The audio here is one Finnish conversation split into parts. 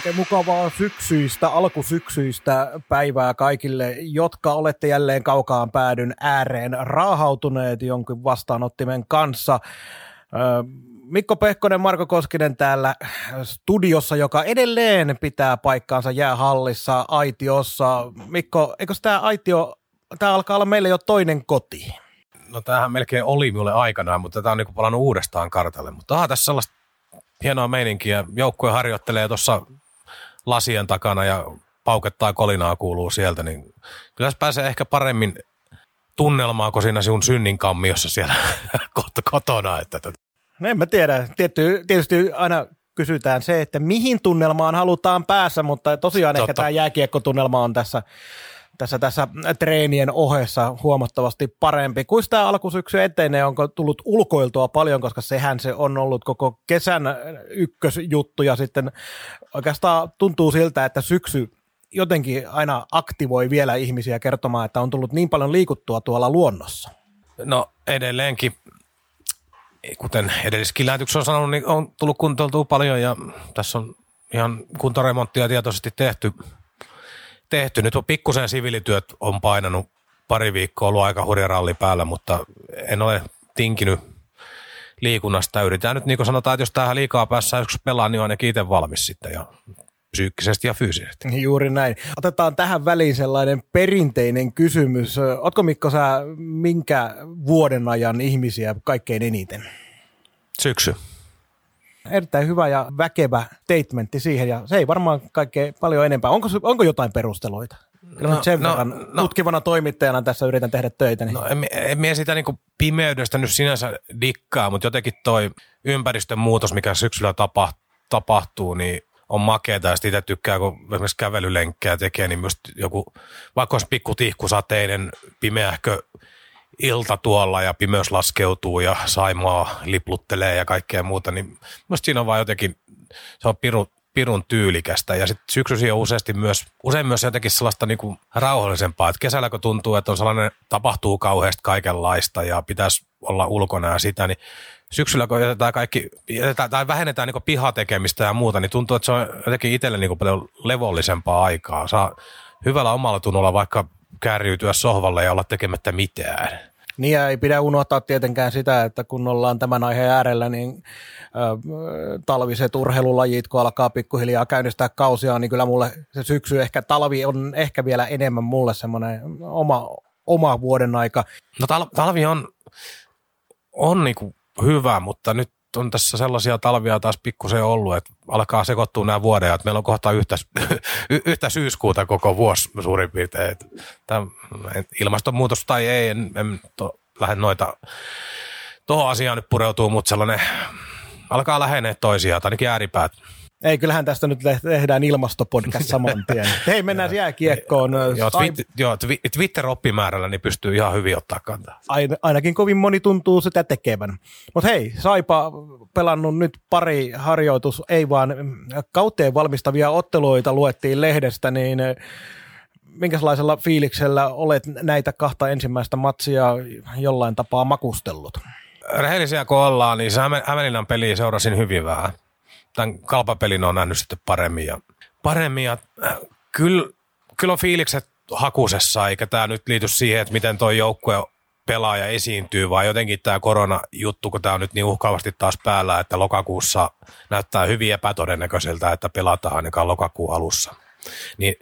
Oikein mukavaa syksyistä, alkusyksyistä päivää kaikille, jotka olette jälleen kaukaan päädyn ääreen raahautuneet jonkin vastaanottimen kanssa. Mikko Pehkonen, Marko Koskinen täällä studiossa, joka edelleen pitää paikkaansa jäähallissa, aitiossa. Mikko, eikö tämä aitio, tämä alkaa olla meille jo toinen koti? No tämähän melkein oli minulle aikanaan, mutta tämä on niinku palannut uudestaan kartalle. Mutta onhan tässä sellaista hienoa meininkiä. Joukkue harjoittelee tuossa lasien takana ja paukettaa kolinaa kuuluu sieltä, niin kyllä se pääsee ehkä paremmin tunnelmaan kuin siinä sinun synninkammiossa siellä kotona. Että No en mä tiedä. Tietty, tietysti aina kysytään se, että mihin tunnelmaan halutaan päässä, mutta tosiaan Totta. ehkä tämä jääkiekkotunnelma on tässä, tässä, tässä treenien ohessa huomattavasti parempi. Kuinka tämä alkusyksy etenee? Onko tullut ulkoiltua paljon, koska sehän se on ollut koko kesän ykkösjuttu ja sitten oikeastaan tuntuu siltä, että syksy jotenkin aina aktivoi vielä ihmisiä kertomaan, että on tullut niin paljon liikuttua tuolla luonnossa. No edelleenkin kuten edelliskin lähetyksessä on sanonut, niin on tullut kuntoiltua paljon ja tässä on ihan kuntoremonttia tietoisesti tehty. Tehty. Nyt on pikkusen siviilityöt on painanut pari viikkoa, ollut aika hurja ralli päällä, mutta en ole tinkinyt liikunnasta. Yritetään nyt, niin kuin sanotaan, että jos tähän liikaa päässä joskus pelaa, niin on ainakin itse valmis sitten ja psyykkisesti ja fyysisesti. Juuri näin. Otetaan tähän väliin sellainen perinteinen kysymys. Otko Mikko sä minkä vuoden ajan ihmisiä kaikkein eniten? Syksy. Erittäin hyvä ja väkevä statementti siihen ja se ei varmaan kaikkein paljon enempää. Onko, onko jotain perusteluita? No, sen no, verran no, tutkivana toimittajana tässä yritän tehdä töitä. Niin. No, en, en, en sitä niin pimeydestä nyt sinänsä dikkaa, mutta jotenkin toi ympäristön muutos, mikä syksyllä tapahtuu, niin on makeeta ja itse tykkää, kun esimerkiksi kävelylenkkejä tekee, niin myös joku, vaikka olisi pikku tihkusateinen, pimeähkö ilta tuolla ja pimeys laskeutuu ja saimaa lipluttelee ja kaikkea muuta, niin musta siinä on vaan jotenkin, se on pirun, pirun tyylikästä. Ja sitten syksyisin on useasti myös, usein myös jotenkin sellaista niinku rauhallisempaa, että kesällä kun tuntuu, että on sellainen, tapahtuu kauheasti kaikenlaista ja pitäisi olla ulkona ja sitä, niin syksyllä kun jätetään kaikki, jätetään, tai vähennetään niin pihatekemistä ja muuta, niin tuntuu, että se on jotenkin itselle niin paljon levollisempaa aikaa. Saa hyvällä omalla tunnolla vaikka kärjytyä sohvalle ja olla tekemättä mitään. Niin ja ei pidä unohtaa tietenkään sitä, että kun ollaan tämän aiheen äärellä, niin ö, talviset urheilulajit, kun alkaa pikkuhiljaa käynnistää kausia, niin kyllä mulle se syksy, ehkä talvi on ehkä vielä enemmän mulle semmoinen oma, oma vuoden aika. No tal- talvi on, on niinku hyvä, mutta nyt on tässä sellaisia talvia taas pikkusen ollut, että alkaa sekoittua nämä vuodet, että meillä on kohta yhtä, yhtä syyskuuta koko vuosi suurin piirtein. Tämä ilmastonmuutos tai ei, en, en to, lähde noita, tuohon asiaan nyt pureutuu, mutta sellainen alkaa lähenee toisiaan, ainakin ääripäät. Ei, kyllähän tästä nyt tehdään ilmastopodcast saman tien. Hei, mennään jääkiekkoon. Joo, twit, joo Twitter-oppimäärällä niin pystyy ihan hyvin ottaa kantaa. Ain, ainakin kovin moni tuntuu sitä tekevän. Mutta hei, Saipa pelannut nyt pari harjoitus, ei vaan kauteen valmistavia otteluita luettiin lehdestä, niin minkälaisella fiiliksellä olet näitä kahta ensimmäistä matsia jollain tapaa makustellut? Rehellisiä kun ollaan, niin Hämeenlinnan peliä seurasin hyvin vähän tämän kalpapelin on nähnyt sitten paremmin. Ja, paremmin ja äh, kyllä, kyllä on fiilikset hakusessa, eikä tämä nyt liity siihen, että miten tuo joukkue pelaaja esiintyy, vaan jotenkin tämä koronajuttu, kun tämä on nyt niin uhkaavasti taas päällä, että lokakuussa näyttää hyvin epätodennäköiseltä, että pelataan ainakaan lokakuun alussa. Niin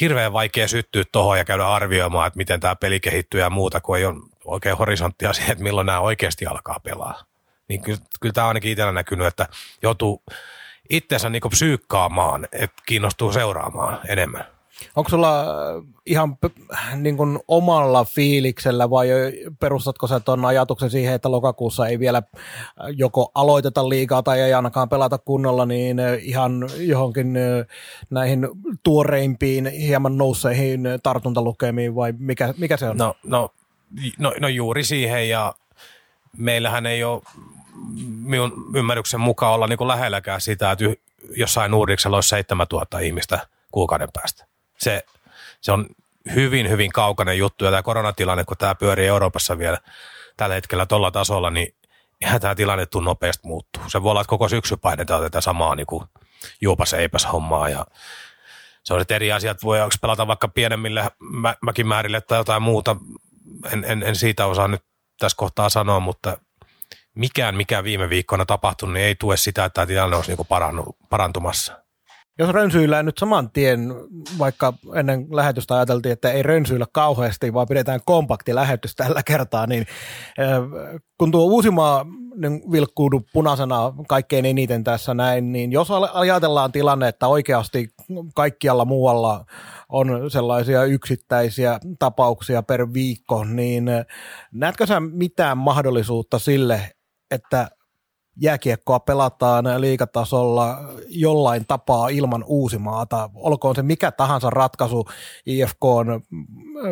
hirveän vaikea syttyä tuohon ja käydä arvioimaan, että miten tämä peli kehittyy ja muuta, kun ei ole oikein horisonttia siihen, että milloin nämä oikeasti alkaa pelaa niin kyllä, kyllä tämä on ainakin itsellä näkynyt, että joutuu itseensä niin psyykkaamaan, että kiinnostuu seuraamaan enemmän. Onko sulla ihan niin kuin omalla fiiliksellä vai perustatko sä tuon ajatuksen siihen, että lokakuussa ei vielä joko aloiteta liikaa tai ei ainakaan pelata kunnolla, niin ihan johonkin näihin tuoreimpiin, hieman nousseihin tartuntalukemiin vai mikä, mikä se on? No, no, no, no juuri siihen ja meillähän ei ole minun ymmärryksen mukaan olla niin kuin lähelläkään sitä, että jossain Nordicsella olisi 7000 ihmistä kuukauden päästä. Se, se on hyvin, hyvin kaukainen juttu ja tämä koronatilanne, kun tämä pyörii Euroopassa vielä tällä hetkellä tuolla tasolla, niin eihän tämä tilanne tule nopeasti muuttuu. Se voi olla, että koko syksy painetaan tätä samaa niin kuin juopas eipäs hommaa ja se on eri asiat, voi pelata vaikka pienemmille mä, mäkimäärille tai jotain muuta. En, en, en siitä osaa nyt tässä kohtaa sanoa, mutta mikään, mikä viime viikkoina tapahtunut, niin ei tue sitä, että tämä tilanne olisi niin parannu, parantumassa. Jos rönsyillään nyt saman tien, vaikka ennen lähetystä ajateltiin, että ei rönsyillä kauheasti, vaan pidetään kompakti lähetys tällä kertaa, niin kun tuo Uusimaa niin vilkkuudu punaisena kaikkein eniten tässä näin, niin jos ajatellaan tilanne, että oikeasti kaikkialla muualla on sellaisia yksittäisiä tapauksia per viikko, niin näetkö sä mitään mahdollisuutta sille, että jääkiekkoa pelataan liikatasolla jollain tapaa ilman uusimaata, olkoon se mikä tahansa ratkaisu IFK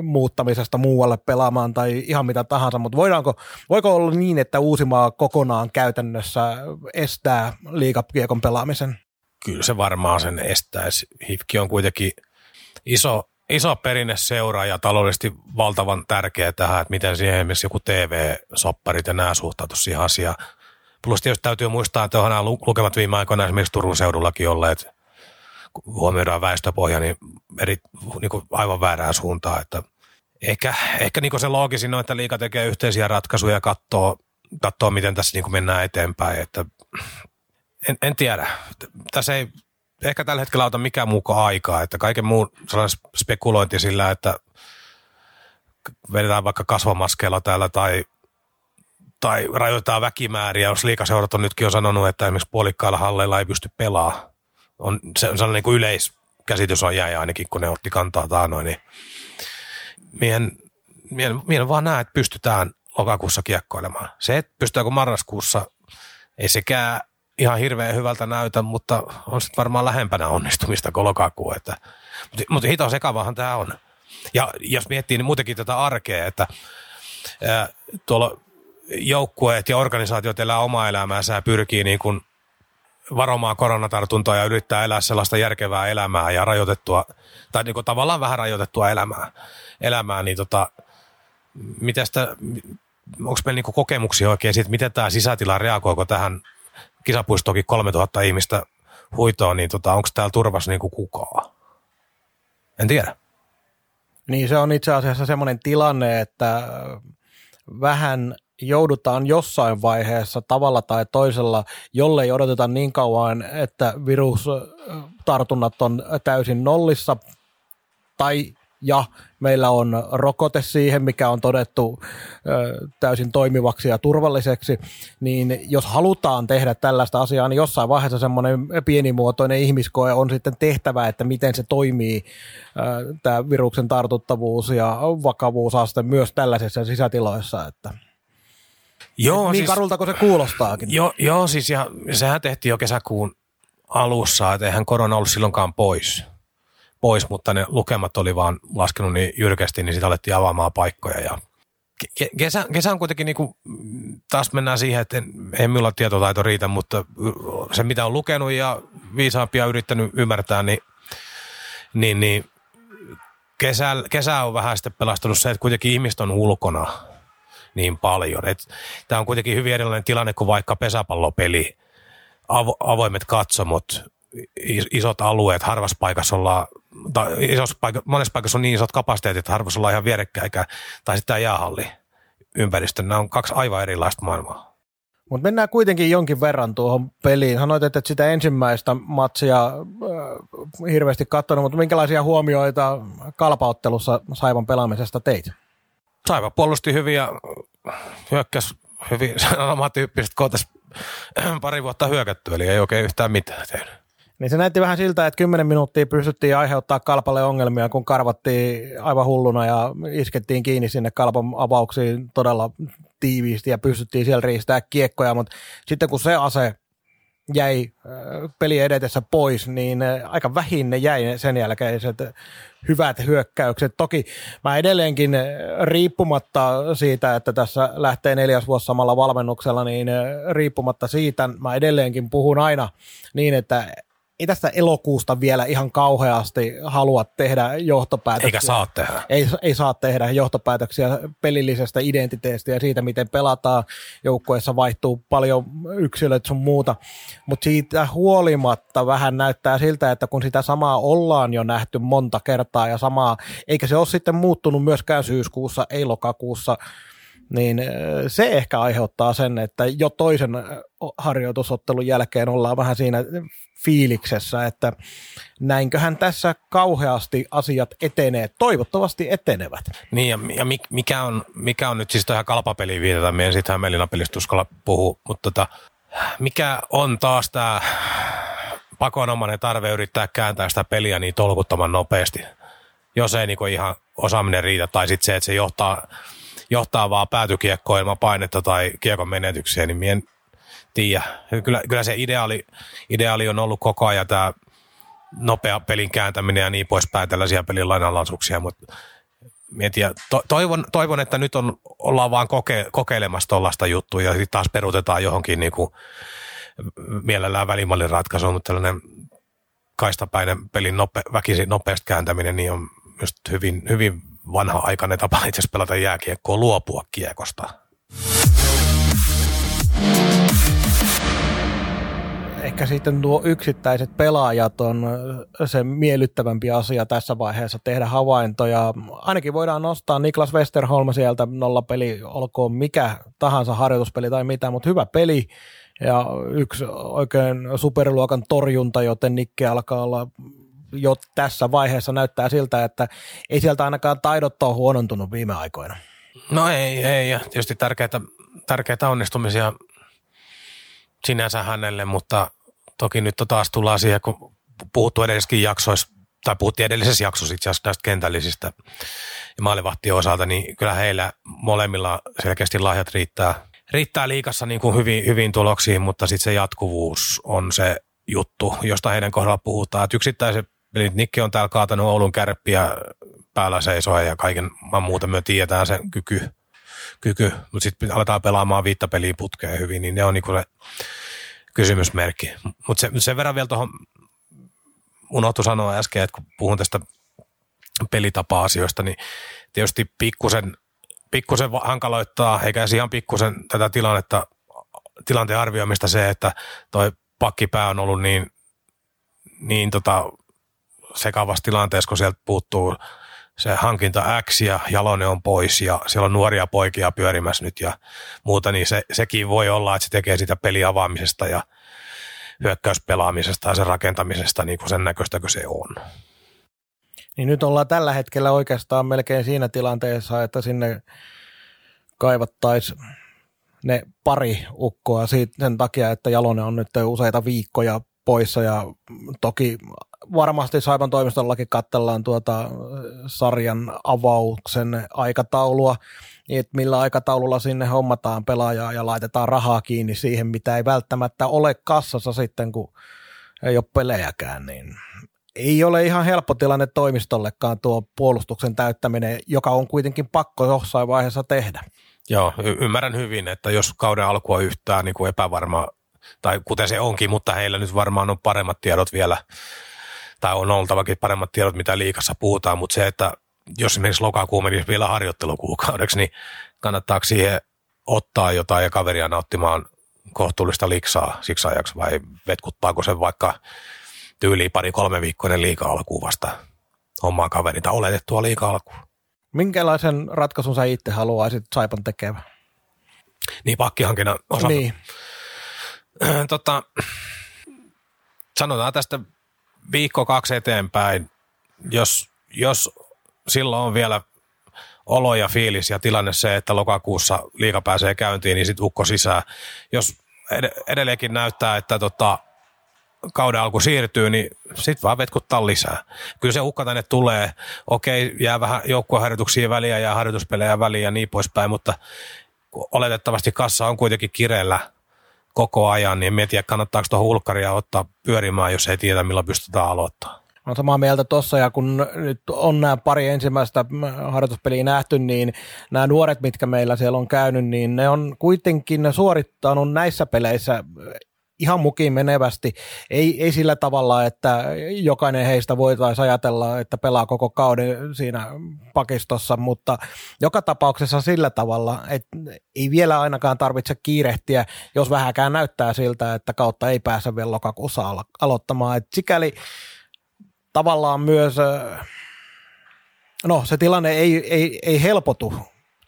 muuttamisesta muualle pelaamaan tai ihan mitä tahansa, mutta voidaanko, voiko olla niin, että uusimaa kokonaan käytännössä estää liikakiekon pelaamisen? Kyllä se varmaan sen estäisi. HIFKI on kuitenkin iso, iso perinne seuraa ja taloudellisesti valtavan tärkeä tähän, että miten siihen esimerkiksi joku TV-sopparit ja nämä suhtautuisi siihen asiaan Plus tietysti täytyy muistaa, että onhan nämä lukemat viime aikoina esimerkiksi Turun seudullakin olleet, kun huomioidaan väestöpohja, niin, eri, niin kuin aivan väärään suuntaan. Että ehkä, ehkä niin kuin se loogisin on, että liika tekee yhteisiä ratkaisuja ja katsoo, katsoo miten tässä niin kuin mennään eteenpäin. Että en, en tiedä. Tässä ei ehkä tällä hetkellä ota mikään muu aikaa, että kaiken muun sellainen spekulointi sillä, että vedetään vaikka kasvamaskeella täällä tai tai rajoitetaan väkimääriä, jos liikaseurat on nytkin jo sanonut, että esimerkiksi puolikkailla halleilla ei pysty pelaamaan. On, se on sellainen niin kuin yleiskäsitys on jäi ainakin, kun ne otti kantaa taanoin, niin mien, mien, mien vaan näe, että pystytään lokakuussa kiekkoilemaan. Se, että pystytäänkö marraskuussa, ei sekään ihan hirveän hyvältä näytä, mutta on sitten varmaan lähempänä onnistumista kuin lokakuu. Että, mutta, mutta hito sekavahan tämä on. Ja jos miettii niin muutenkin tätä arkea, että ää, tuolla joukkueet ja organisaatiot elää omaa elämäänsä ja pyrkii niin kuin varomaan koronatartuntoa ja yrittää elää sellaista järkevää elämää ja rajoitettua, tai niin kuin tavallaan vähän rajoitettua elämää, elämää niin tota, mitä sitä, onko meillä niin kokemuksia oikein siitä, miten tämä sisätila reagoiko tähän kisapuistoonkin 3000 ihmistä huitoon, niin tota, onko täällä turvassa niin kukaan? En tiedä. Niin se on itse asiassa semmoinen tilanne, että vähän joudutaan jossain vaiheessa tavalla tai toisella, jollei odoteta niin kauan, että virustartunnat on täysin nollissa, tai ja meillä on rokote siihen, mikä on todettu ö, täysin toimivaksi ja turvalliseksi, niin jos halutaan tehdä tällaista asiaa, niin jossain vaiheessa semmoinen pienimuotoinen ihmiskoe on sitten tehtävä, että miten se toimii tämä viruksen tartuttavuus ja vakavuusaste myös tällaisissa sisätiloissa, että. Joo, niin siis, karulta kuin se kuulostaakin. Jo, joo, siis ja sehän tehtiin jo kesäkuun alussa, että eihän korona ollut silloinkaan pois, pois mutta ne lukemat oli vaan laskenut niin jyrkästi, niin sitä alettiin avaamaan paikkoja ja Kesä, kesä on kuitenkin, niin kuin, taas mennään siihen, että en, ei minulla tietotaito riitä, mutta se mitä on lukenut ja viisaampia yrittänyt ymmärtää, niin, niin, niin kesä, kesä on vähän sitten pelastanut se, että kuitenkin ihmiset on ulkona niin paljon. Tämä on kuitenkin hyvin erilainen tilanne kuin vaikka pesäpallopeli, avo, avoimet katsomot, isot alueet, harvassa paikassa ollaan, tai isos paikka, monessa paikassa on niin isot kapasiteetit, että harvassa ollaan ihan vierekkäin, tai sitten tämä jäähalli ympäristö. Nämä on kaksi aivan erilaista maailmaa. Mutta mennään kuitenkin jonkin verran tuohon peliin. Sanoit, että sitä ensimmäistä matsia äh, hirveästi katsonut, mutta minkälaisia huomioita kalpauttelussa Saivan pelaamisesta teit? Saiva puolusti hyvin ja hyökkäs hyvin sanomantyyppisesti, kun pari vuotta hyökätty, eli ei oikein yhtään mitään tehnyt. Niin se näytti vähän siltä, että 10 minuuttia pystyttiin aiheuttaa kalpalle ongelmia, kun karvattiin aivan hulluna ja iskettiin kiinni sinne kalpan avauksiin todella tiiviisti ja pystyttiin siellä riistää kiekkoja, mutta sitten kun se ase jäi peli edetessä pois, niin aika vähin ne jäi sen jälkeiset hyvät hyökkäykset. Toki mä edelleenkin riippumatta siitä, että tässä lähtee neljäs vuosi samalla valmennuksella, niin riippumatta siitä mä edelleenkin puhun aina niin, että ei tästä elokuusta vielä ihan kauheasti halua tehdä johtopäätöksiä. Eikä saa tehdä. Ei, ei saa tehdä johtopäätöksiä pelillisestä identiteetistä ja siitä, miten pelataan. Joukkueessa vaihtuu paljon yksilöt sun muuta. Mutta siitä huolimatta vähän näyttää siltä, että kun sitä samaa ollaan jo nähty monta kertaa ja samaa, eikä se ole sitten muuttunut myöskään syyskuussa, ei lokakuussa, niin se ehkä aiheuttaa sen, että jo toisen harjoitusottelun jälkeen ollaan vähän siinä fiiliksessä, että näinköhän tässä kauheasti asiat etenee. Toivottavasti etenevät. Niin ja, ja mikä, on, mikä on nyt siis tähän kalpapeliin viitata, meidän sitten Hämeenlinnan pelistä uskalla puhua, mutta tota, mikä on taas tämä pakonomainen tarve yrittää kääntää sitä peliä niin tolkuttoman nopeasti, jos ei niinku ihan osaaminen riitä, tai sitten se, että se johtaa, johtaa vaan päätykiekkoa ilman painetta tai kiekon menetykseen, niin mien tiedä. Kyllä, kyllä se ideaali, ideaali on ollut koko ajan tämä nopea pelin kääntäminen ja niin poispäin, tällaisia pelin lainalaisuuksia, mutta tiedä, to, toivon, toivon, että nyt on, ollaan vaan koke, kokeilemassa tuollaista juttua ja sitten taas perutetaan johonkin niin kuin, mielellään välimallin ratkaisuun, mutta tällainen kaistapäinen pelin nope, väkisin nopeasti kääntäminen niin on just hyvin, hyvin vanha-aikainen tapa itse asiassa pelata jääkiekkoa, luopua kiekosta. ehkä sitten tuo yksittäiset pelaajat on se miellyttävämpi asia tässä vaiheessa tehdä havaintoja. Ainakin voidaan nostaa Niklas Westerholm sieltä nolla peli, olkoon mikä tahansa harjoituspeli tai mitä, mutta hyvä peli ja yksi oikein superluokan torjunta, joten Nikke alkaa olla jo tässä vaiheessa näyttää siltä, että ei sieltä ainakaan taidot ole huonontunut viime aikoina. No ei, ei ja tietysti tärkeitä, tärkeitä onnistumisia sinänsä hänelle, mutta toki nyt taas tullaan siihen, kun puhuttu edellisessäkin jaksoissa, tai puhuttiin edellisessä jaksossa itse asiassa näistä kentällisistä ja maalivahtien osalta, niin kyllä heillä molemmilla selkeästi lahjat riittää, riittää liikassa niin kuin hyvin, hyvin tuloksiin, mutta sitten se jatkuvuus on se juttu, josta heidän kohdalla puhutaan. Että yksittäiset pelit, Nikke on täällä kaatanut Oulun kärppiä päällä seisoa ja kaiken muuta me tiedetään sen kyky, kyky. mutta sitten aletaan pelaamaan viittä peliä putkeen hyvin, niin ne on niinku se kysymysmerkki. Mutta se, sen verran vielä tuohon unohtu sanoa äsken, että kun puhun tästä pelitapa-asioista, niin tietysti pikkusen, pikkusen hankaloittaa, eikä ihan pikkusen tätä tilannetta, tilanteen arvioimista se, että toi pakkipää on ollut niin, niin tota, sekavassa tilanteessa, kun sieltä puuttuu se hankinta X ja Jalonen on pois ja siellä on nuoria poikia pyörimässä nyt ja muuta, niin se, sekin voi olla, että se tekee sitä peliavaamisesta ja hyökkäyspelaamisesta ja sen rakentamisesta niin kuin sen näköistä kuin se on. Niin nyt ollaan tällä hetkellä oikeastaan melkein siinä tilanteessa, että sinne kaivattaisiin ne pari ukkoa siitä, sen takia, että Jalonen on nyt useita viikkoja poissa ja toki varmasti Saipan toimistollakin katsellaan tuota sarjan avauksen aikataulua, niin että millä aikataululla sinne hommataan pelaajaa ja laitetaan rahaa kiinni siihen, mitä ei välttämättä ole kassassa sitten, kun ei ole pelejäkään, niin ei ole ihan helppo tilanne toimistollekaan tuo puolustuksen täyttäminen, joka on kuitenkin pakko jossain vaiheessa tehdä. Joo, y- ymmärrän hyvin, että jos kauden alkua yhtään niin kuin epävarma, tai kuten se onkin, mutta heillä nyt varmaan on paremmat tiedot vielä tai on oltavakin paremmat tiedot, mitä liikassa puhutaan, mutta se, että jos esimerkiksi lokakuu menisi vielä harjoittelukuukaudeksi, niin kannattaako siihen ottaa jotain ja kaveria nauttimaan kohtuullista liksaa siksi ajaksi vai vetkuttaako se vaikka tyyli pari kolme viikkoinen liika-alkuun vasta hommaa kaverin tai oletettua liika-alkuun. Minkälaisen ratkaisun sä itse haluaisit Saipan tekevä? Niin pakkihankinnan osalta. Niin. tota, sanotaan tästä viikko kaksi eteenpäin, jos, jos silloin on vielä olo ja fiilis ja tilanne se, että lokakuussa liika pääsee käyntiin, niin sitten ukko sisään. Jos ed- edelleenkin näyttää, että tota, kauden alku siirtyy, niin sitten vaan vetkuttaa lisää. Kyllä se uhka tänne tulee. Okei, jää vähän joukkueharjoituksia väliä ja harjoituspelejä väliä ja niin poispäin, mutta oletettavasti kassa on kuitenkin kireellä koko ajan, niin mietiä, kannattaako tuohon ulkkaria ottaa pyörimään, jos ei tiedä, milloin pystytään aloittamaan. Olen samaa mieltä tuossa ja kun nyt on nämä pari ensimmäistä harjoituspeliä nähty, niin nämä nuoret, mitkä meillä siellä on käynyt, niin ne on kuitenkin suorittanut näissä peleissä ihan mukiin menevästi. Ei, ei sillä tavalla, että jokainen heistä voitaisiin ajatella, että pelaa koko kauden siinä pakistossa, mutta joka tapauksessa sillä tavalla, että ei vielä ainakaan tarvitse kiirehtiä, jos vähäkään näyttää siltä, että kautta ei pääse vielä lokakuussa aloittamaan. Et sikäli tavallaan myös, no se tilanne ei, ei, ei helpotu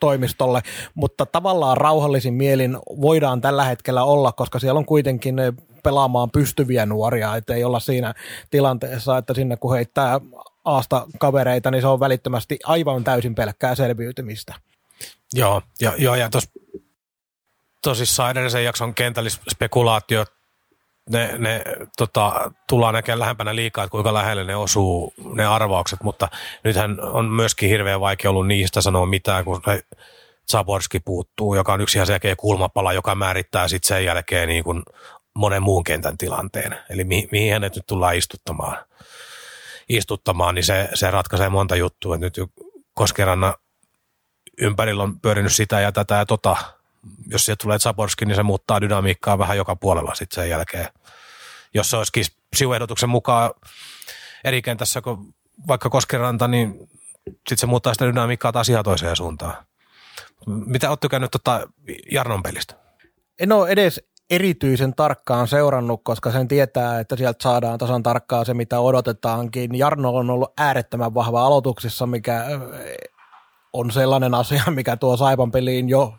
toimistolle, mutta tavallaan rauhallisin mielin voidaan tällä hetkellä olla, koska siellä on kuitenkin pelaamaan pystyviä nuoria, että ei olla siinä tilanteessa, että sinne kun heittää aasta kavereita, niin se on välittömästi aivan täysin pelkkää selviytymistä. Joo, ja, joo, ja tos, tosissaan edellisen jakson kentällisspekulaatiot ne, ne tota, tullaan näkemään lähempänä liikaa, että kuinka lähelle ne osuu ne arvaukset, mutta nythän on myöskin hirveän vaikea ollut niistä sanoa mitään, kun se Zaborski puuttuu, joka on yksi ihan selkeä kulmapala, joka määrittää sitten sen jälkeen niin kuin monen muun kentän tilanteen. Eli mi, mihin hänet nyt tullaan istuttamaan, istuttamaan niin se, se ratkaisee monta juttua. Nyt Koskeranna ympärillä on pyörinyt sitä ja tätä ja tota, jos sieltä tulee Zaborski, niin se muuttaa dynamiikkaa vähän joka puolella sitten sen jälkeen. Jos se olisikin sivuehdotuksen mukaan eri kentässä kuin vaikka Koskeranta, niin sitten se muuttaa sitä dynamiikkaa taas ihan toiseen suuntaan. Mitä olette käynyt tota Jarnon pelistä? En ole edes erityisen tarkkaan seurannut, koska sen tietää, että sieltä saadaan tasan tarkkaan se, mitä odotetaankin. Jarno on ollut äärettömän vahva aloituksissa, mikä on sellainen asia, mikä tuo Saipan peliin jo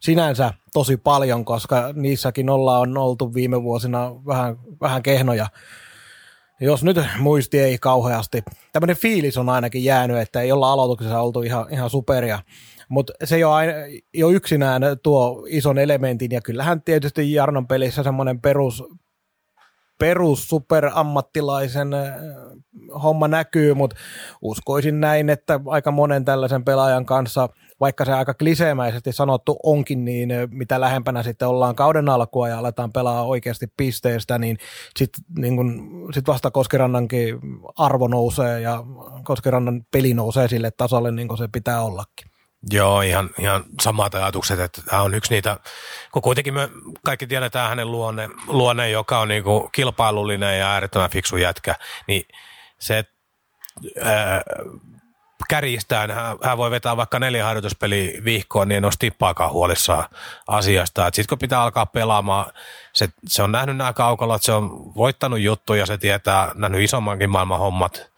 sinänsä tosi paljon, koska niissäkin ollaan oltu viime vuosina vähän, vähän kehnoja. Jos nyt muisti ei kauheasti. Tämmöinen fiilis on ainakin jäänyt, että ei olla aloituksessa oltu ihan, ihan superia. Mutta se jo, aina, jo yksinään tuo ison elementin, ja kyllähän tietysti Jarnon pelissä semmoinen perus, perus superammattilaisen äh, homma näkyy, mutta uskoisin näin, että aika monen tällaisen pelaajan kanssa, vaikka se aika kliseemäisesti sanottu onkin, niin äh, mitä lähempänä sitten ollaan kauden alkua ja aletaan pelaa oikeasti pisteestä, niin sitten niin sit vasta Koskerannankin arvo nousee ja Koskerannan peli nousee sille tasolle, niin kuin se pitää ollakin. Joo, ihan, ihan samat ajatukset, että tämä on yksi niitä, kun kuitenkin me kaikki tiedetään hänen luonne, luonne joka on niinku kilpailullinen ja äärettömän fiksu jätkä, niin se ää, kärjistään, hän, voi vetää vaikka neljä harjoituspeliä vihkoon, niin en ole tippaakaan huolissaan asiasta. Sitten kun pitää alkaa pelaamaan, se, se on nähnyt nämä kaukolot, se on voittanut juttuja, se tietää, nähnyt isommankin maailman hommat,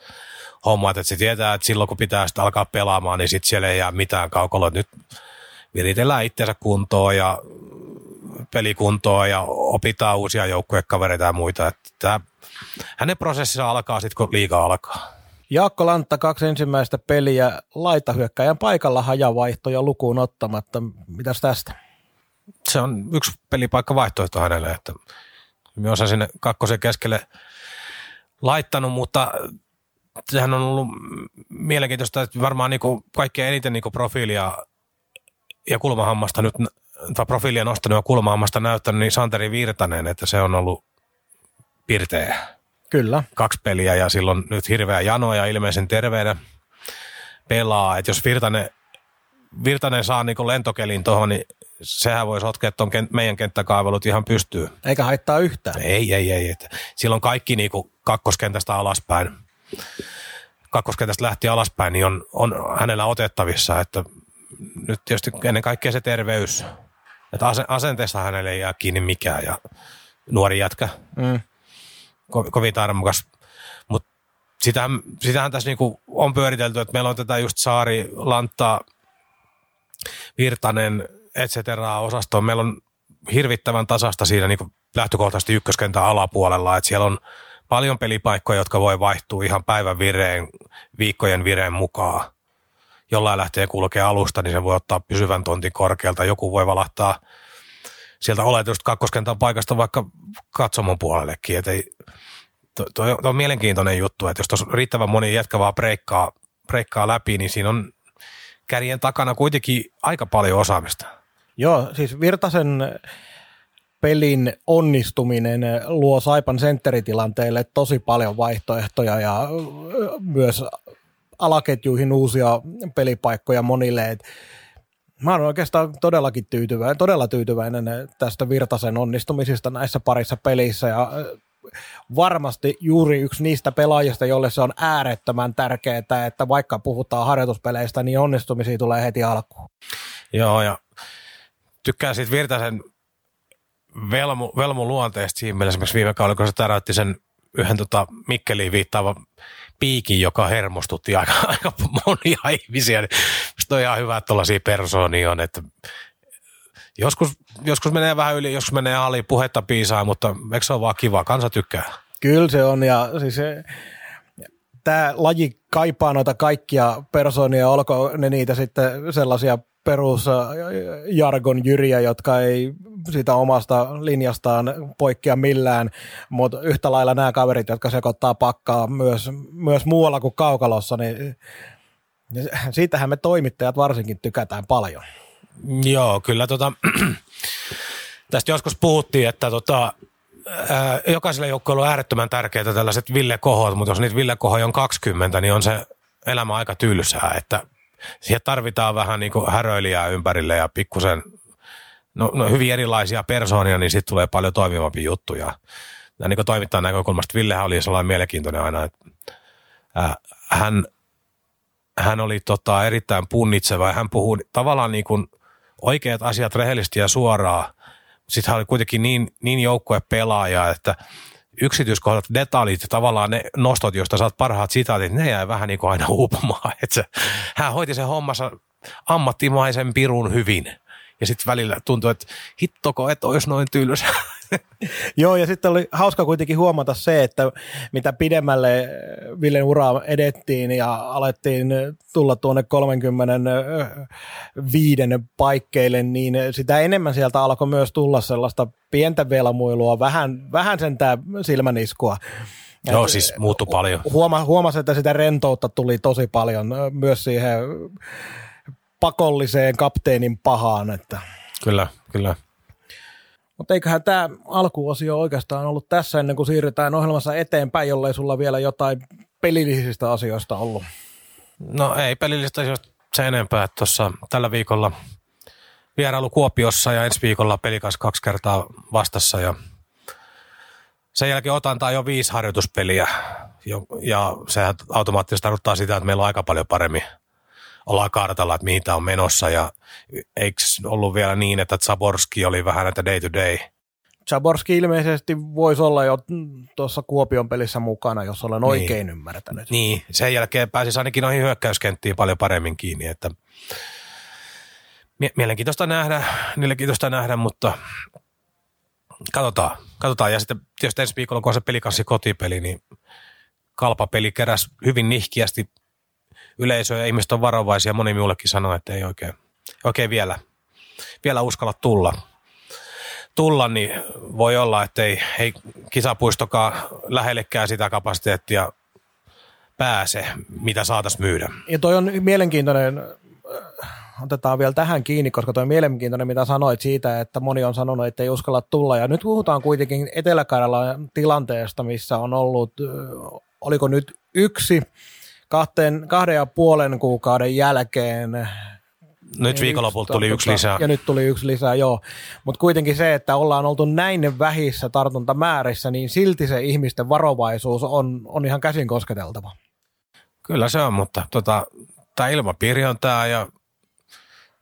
hommat, että se tietää, että silloin kun pitää sitä alkaa pelaamaan, niin sitten siellä ei jää mitään kaukoloa. Nyt viritellään itseensä kuntoon ja pelikuntoa ja opitaan uusia joukkuekavereita ja muita. Että tämä, hänen prosessissa alkaa sitten, kun liiga alkaa. Jaakko Lantta, kaksi ensimmäistä peliä laitahyökkäjän paikalla hajavaihtoja lukuun ottamatta. Mitäs tästä? Se on yksi pelipaikka vaihtoehto hänelle, että myös sinne kakkosen keskelle laittanut, mutta sehän on ollut mielenkiintoista, että varmaan niin kuin kaikkein eniten niin kuin profiilia ja kulmahammasta nyt, tai profiilia nostanut ja kulmahammasta näyttänyt, niin Santeri Virtanen, että se on ollut pirteä. Kyllä. Kaksi peliä ja silloin nyt hirveä jano ja ilmeisen terveenä pelaa. Että jos Virtanen, Virtanen saa niin lentokelin tuohon, niin sehän voisi sotkea tuon meidän kenttäkaivelut ihan pystyy. Eikä haittaa yhtään. Ei, ei, ei. Että silloin kaikki niin kuin kakkoskentästä alaspäin kakkoskentästä lähti alaspäin, niin on, on hänellä otettavissa, että nyt tietysti ennen kaikkea se terveys, että asenteessa hänelle ei jää kiinni mikään ja nuori jätkä, mm. Ko, kovin tarmokas, mutta sitähän, sitähän tässä niinku on pyöritelty, että meillä on tätä just Saari, Lantta, Virtanen, et cetera osastoa. Meillä on hirvittävän tasasta siinä niin lähtökohtaisesti ykköskentän alapuolella, että siellä on paljon pelipaikkoja, jotka voi vaihtua ihan päivän vireen, viikkojen vireen mukaan. Jollain lähtee kulkea alusta, niin se voi ottaa pysyvän tontin korkealta. Joku voi valahtaa sieltä oletusta kakkoskentan paikasta vaikka katsomon puolellekin. Että ei, tuo, tuo on mielenkiintoinen juttu, että jos tuossa riittävän moni jätkä vaan breikkaa, breikkaa läpi, niin siinä on kärjen takana kuitenkin aika paljon osaamista. Joo, siis Virtasen pelin onnistuminen luo Saipan sentteritilanteelle tosi paljon vaihtoehtoja ja myös alaketjuihin uusia pelipaikkoja monille. Et mä olen oikeastaan todellakin tyytyväinen, todella tyytyväinen tästä Virtasen onnistumisista näissä parissa pelissä ja varmasti juuri yksi niistä pelaajista, jolle se on äärettömän tärkeää, että vaikka puhutaan harjoituspeleistä, niin onnistumisia tulee heti alkuun. Joo, ja tykkään siitä Virtasen velmu, velmu luonteesta siinä mielessä, esimerkiksi viime kaudella, kun se täräytti sen yhden tota Mikkeliin viittaava piikin, joka hermostutti aika, aika monia ihmisiä. Niin on ihan hyvä, että tuollaisia persoonia on, että joskus, joskus menee vähän yli, joskus menee ali, puhetta piisaa, mutta eikö se ole vaan kiva, kansa tykkää. Kyllä se on, ja siis tämä laji kaipaa noita kaikkia persoonia, olko ne niitä sitten sellaisia perusjargon jyriä, jotka ei sitä omasta linjastaan poikkea millään, mutta yhtä lailla nämä kaverit, jotka sekoittaa pakkaa myös, myös muualla kuin kaukalossa, niin siitähän me toimittajat varsinkin tykätään paljon. Joo, kyllä tota, tästä joskus puhuttiin, että tota, ää, jokaiselle joukkueelle on äärettömän tärkeää tällaiset villekohot, mutta jos niitä villekohoja on 20, niin on se elämä aika tylsää, että siihen tarvitaan vähän niin häröilijää ympärille ja pikkusen no, no, hyvin erilaisia persoonia, niin sitten tulee paljon toimivampi juttuja. Ja niin kuin toimittajan näkökulmasta Villehän oli sellainen mielenkiintoinen aina, että ää, hän, hän oli tota erittäin punnitseva ja hän puhuu tavallaan niin kuin oikeat asiat rehellisesti ja suoraan. Sitten hän oli kuitenkin niin, niin joukkue pelaaja, että yksityiskohdat, detaljit ja tavallaan ne nostot, joista saat parhaat sitaatit, ne jäi vähän niin kuin aina uupumaan. Että se, hän hoiti sen hommansa ammattimaisen pirun hyvin. Ja sitten välillä tuntui, että hittoko et olisi noin tylsä. Joo, ja sitten oli hauska kuitenkin huomata se, että mitä pidemmälle Villen uraa edettiin ja alettiin tulla tuonne 35 paikkeille, niin sitä enemmän sieltä alkoi myös tulla sellaista pientä velmuilua, vähän, vähän sentään silmäniskua. Joo, siis muuttui paljon. Huoma, huomasi, että sitä rentoutta tuli tosi paljon myös siihen pakolliseen kapteenin pahaan. Että. Kyllä, kyllä. Mutta eiköhän tämä alkuosio oikeastaan ollut tässä ennen kuin siirrytään ohjelmassa eteenpäin, jollei sulla vielä jotain pelillisistä asioista ollut. No ei pelillisistä asioista se enempää, että tuossa tällä viikolla vierailu Kuopiossa ja ensi viikolla pelikas kaksi kertaa vastassa ja sen jälkeen otan jo viisi harjoituspeliä ja sehän automaattisesti tarkoittaa sitä, että meillä on aika paljon paremmin – ollaan kartalla, että mihin tämä on menossa ja eikö ollut vielä niin, että Zaborski oli vähän näitä day to day? Zaborski ilmeisesti voisi olla jo tuossa Kuopion pelissä mukana, jos olen niin. oikein ymmärtänyt. Niin, sen jälkeen pääsisi ainakin noihin hyökkäyskenttiin paljon paremmin kiinni, että mielenkiintoista nähdä, mielenkiintoista nähdä, mutta katsotaan, katsotaan. Ja sitten tietysti ensi viikolla, kun on se pelikanssi kotipeli, niin kalpapeli keräs hyvin nihkiästi yleisö ja ihmiset on varovaisia. Moni minullekin sanoo, että ei oikein, oikein vielä, vielä uskalla tulla. Tulla, niin voi olla, että ei, ei kisapuistokaan lähellekään sitä kapasiteettia pääse, mitä saataisiin myydä. Ja toi on mielenkiintoinen, otetaan vielä tähän kiinni, koska on mielenkiintoinen, mitä sanoit siitä, että moni on sanonut, että ei uskalla tulla. Ja nyt puhutaan kuitenkin etelä tilanteesta, missä on ollut, oliko nyt yksi kahteen, kahden ja puolen kuukauden jälkeen nyt viikonlopulta tuli yksi lisää. Ja nyt tuli yksi lisää, joo. Mutta kuitenkin se, että ollaan oltu näin vähissä tartuntamäärissä, niin silti se ihmisten varovaisuus on, on ihan käsin kosketeltava. Kyllä se on, mutta tota, tämä ilmapiiri on tämä ja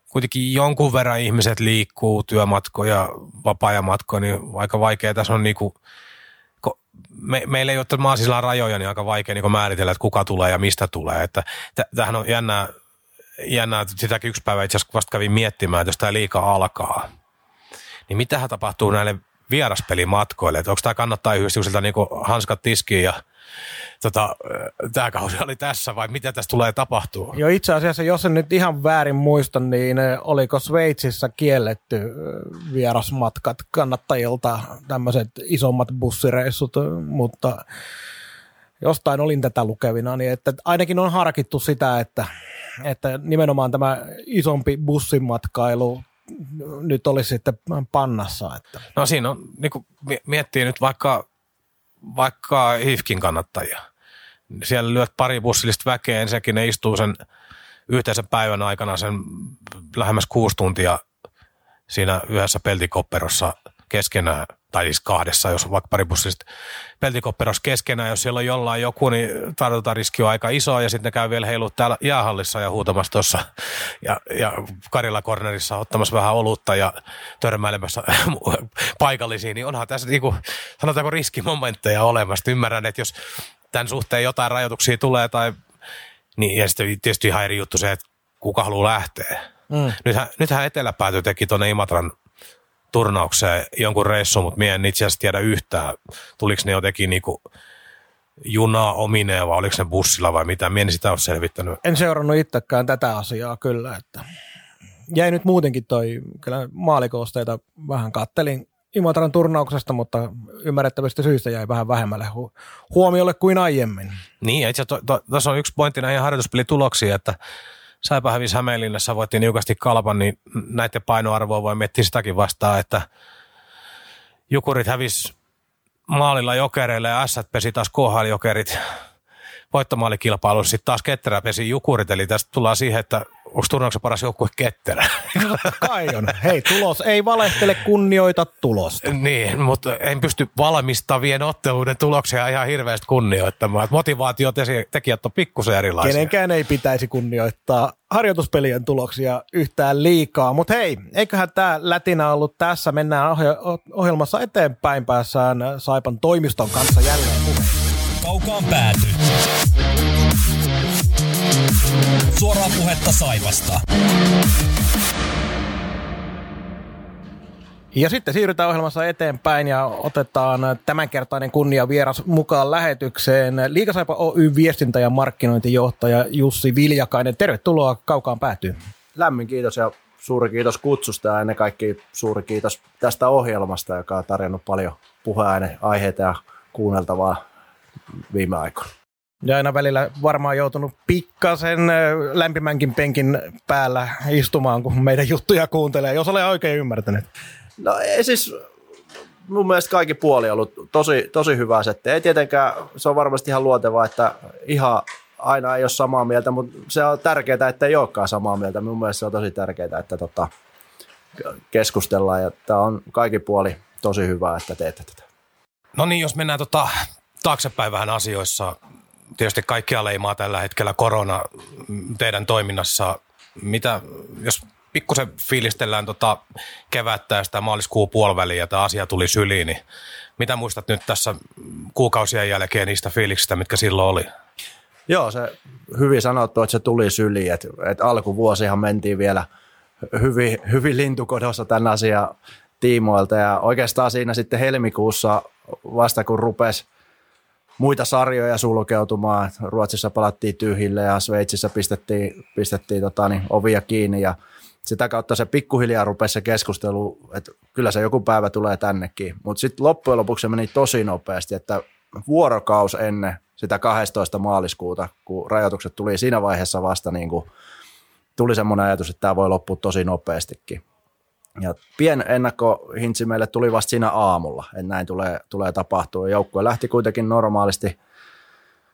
kuitenkin jonkun verran ihmiset liikkuu työmatkoja, vapaa-ajamatkoja, niin aika vaikea tässä on niinku me, meillä ei ole maasilla rajoja, niin aika vaikea niin määritellä, että kuka tulee ja mistä tulee. Että tämähän on jännää, jännää, että sitäkin yksi päivä itse asiassa vasta kävin miettimään, että jos tämä liika alkaa, niin mitähän tapahtuu näille vieraspelimatkoille. Että onko tämä kannattaa yhdistykseltä niin hanskat tiskiin ja tota, tämä kausi oli tässä vai mitä tässä tulee tapahtua? Joo itse asiassa, jos en nyt ihan väärin muista, niin oliko Sveitsissä kielletty vierasmatkat kannattajilta tämmöiset isommat bussireissut, mutta jostain olin tätä lukevina, niin että ainakin on harkittu sitä, että, että nimenomaan tämä isompi bussimatkailu nyt olisi sitten pannassa. Että. No siinä on, niin kuin miettii nyt vaikka, vaikka HIFKin kannattajia. Siellä lyöt pari bussillista väkeä, ensinnäkin ne istuu sen yhteisen päivän aikana sen lähemmäs kuusi tuntia siinä yhdessä peltikopperossa keskenään – tai siis kahdessa, jos on vaikka pari bussista peltikopperos keskenään, jos siellä on jollain joku, niin tartuntariski on aika iso ja sitten ne käy vielä heilut täällä jäähallissa ja huutamassa tuossa ja, ja Karilla Cornerissa ottamassa vähän olutta ja törmäilemässä paikallisiin, niin onhan tässä niinku, sanotaanko riskimomentteja olemassa. Ymmärrän, että jos tämän suhteen jotain rajoituksia tulee tai niin ja sitten tietysti ihan eri juttu se, että kuka haluaa lähteä. Mm. Nythän, nythän Eteläpääty teki tuonne Imatran turnaukseen jonkun reissun, mutta minä en itse asiassa tiedä yhtään, tuliko ne jotenkin niinku junaa omineen vai oliko se bussilla vai mitä, minä en sitä ole selvittänyt. En seurannut itsekään tätä asiaa kyllä, että jäi nyt muutenkin toi, kyllä maalikoosteita vähän kattelin Imatran turnauksesta, mutta ymmärrettävistä syistä jäi vähän vähemmälle hu- huomiolle kuin aiemmin. Niin, itse tuossa on yksi pointti näihin harjoituspelituloksiin, että Saipa hävisi Hämeenlinnassa, voitti niukasti kalpan, niin näiden painoarvoa voi miettiä sitäkin vastaan, että Jukurit hävisi maalilla jokereille ja Ässät pesi taas KHL-jokerit voittomaalikilpailussa. Sitten taas Ketterä pesi Jukurit, eli tästä tullaan siihen, että onko turnauksen paras joukkue ketterä? Kai on. Hei, tulos ei valehtele, kunnioita tulosta. Niin, mutta en pysty valmistavien otteluiden tuloksia ihan hirveästi kunnioittamaan. Motivaatiotekijät on pikkusen erilaisia. Kenenkään ei pitäisi kunnioittaa harjoituspelien tuloksia yhtään liikaa. Mutta hei, eiköhän tämä lätinä ollut tässä. Mennään ohjelmassa eteenpäin. Päässään Saipan toimiston kanssa jälleen puheen. Kaukaan pääty. Suoraa puhetta Saivasta. Ja sitten siirrytään ohjelmassa eteenpäin ja otetaan tämänkertainen kunnia vieras mukaan lähetykseen. Liikasaipa Oy viestintä- ja markkinointijohtaja Jussi Viljakainen. Tervetuloa Kaukaan päätyy. Lämmin kiitos ja suuri kiitos kutsusta ja ennen kaikkea suuri kiitos tästä ohjelmasta, joka on tarjonnut paljon puheaiheita ja kuunneltavaa viime aikoina. Ja aina välillä varmaan joutunut pikkasen lämpimänkin penkin päällä istumaan, kun meidän juttuja kuuntelee, jos olen oikein ymmärtänyt. No ei siis, mun mielestä kaikki puoli on ollut tosi, tosi hyvä setti. Ei tietenkään, se on varmasti ihan luontevaa, että ihan aina ei ole samaa mieltä, mutta se on tärkeää, että ei olekaan samaa mieltä. Mun mielestä se on tosi tärkeää, että tota, keskustellaan ja tämä on kaikki puoli tosi hyvä, että teette tätä. No niin, jos mennään tota, taaksepäin vähän asioissa, tietysti kaikkia leimaa tällä hetkellä korona teidän toiminnassa. Mitä, jos pikkusen fiilistellään tota kevättä ja sitä maaliskuun puoliväliä ja tämä asia tuli syliin, niin mitä muistat nyt tässä kuukausien jälkeen niistä fiiliksistä, mitkä silloin oli? Joo, se hyvin sanottu, että se tuli syliin. Että, että alkuvuosihan mentiin vielä hyvin, hyvin lintukodossa tämän asian tiimoilta ja oikeastaan siinä sitten helmikuussa vasta kun rupesi muita sarjoja sulkeutumaan. Ruotsissa palattiin tyhjille ja Sveitsissä pistettiin, pistettiin tota, niin, ovia kiinni ja sitä kautta se pikkuhiljaa rupesi se keskustelu, että kyllä se joku päivä tulee tännekin. Mutta sitten loppujen lopuksi se meni tosi nopeasti, että vuorokaus ennen sitä 12. maaliskuuta, kun rajoitukset tuli siinä vaiheessa vasta, niin kuin, tuli semmoinen ajatus, että tämä voi loppua tosi nopeastikin. Ja pien ennakkohintsi meille tuli vasta siinä aamulla, että näin tulee, tulee tapahtua. Joukkue lähti kuitenkin normaalisti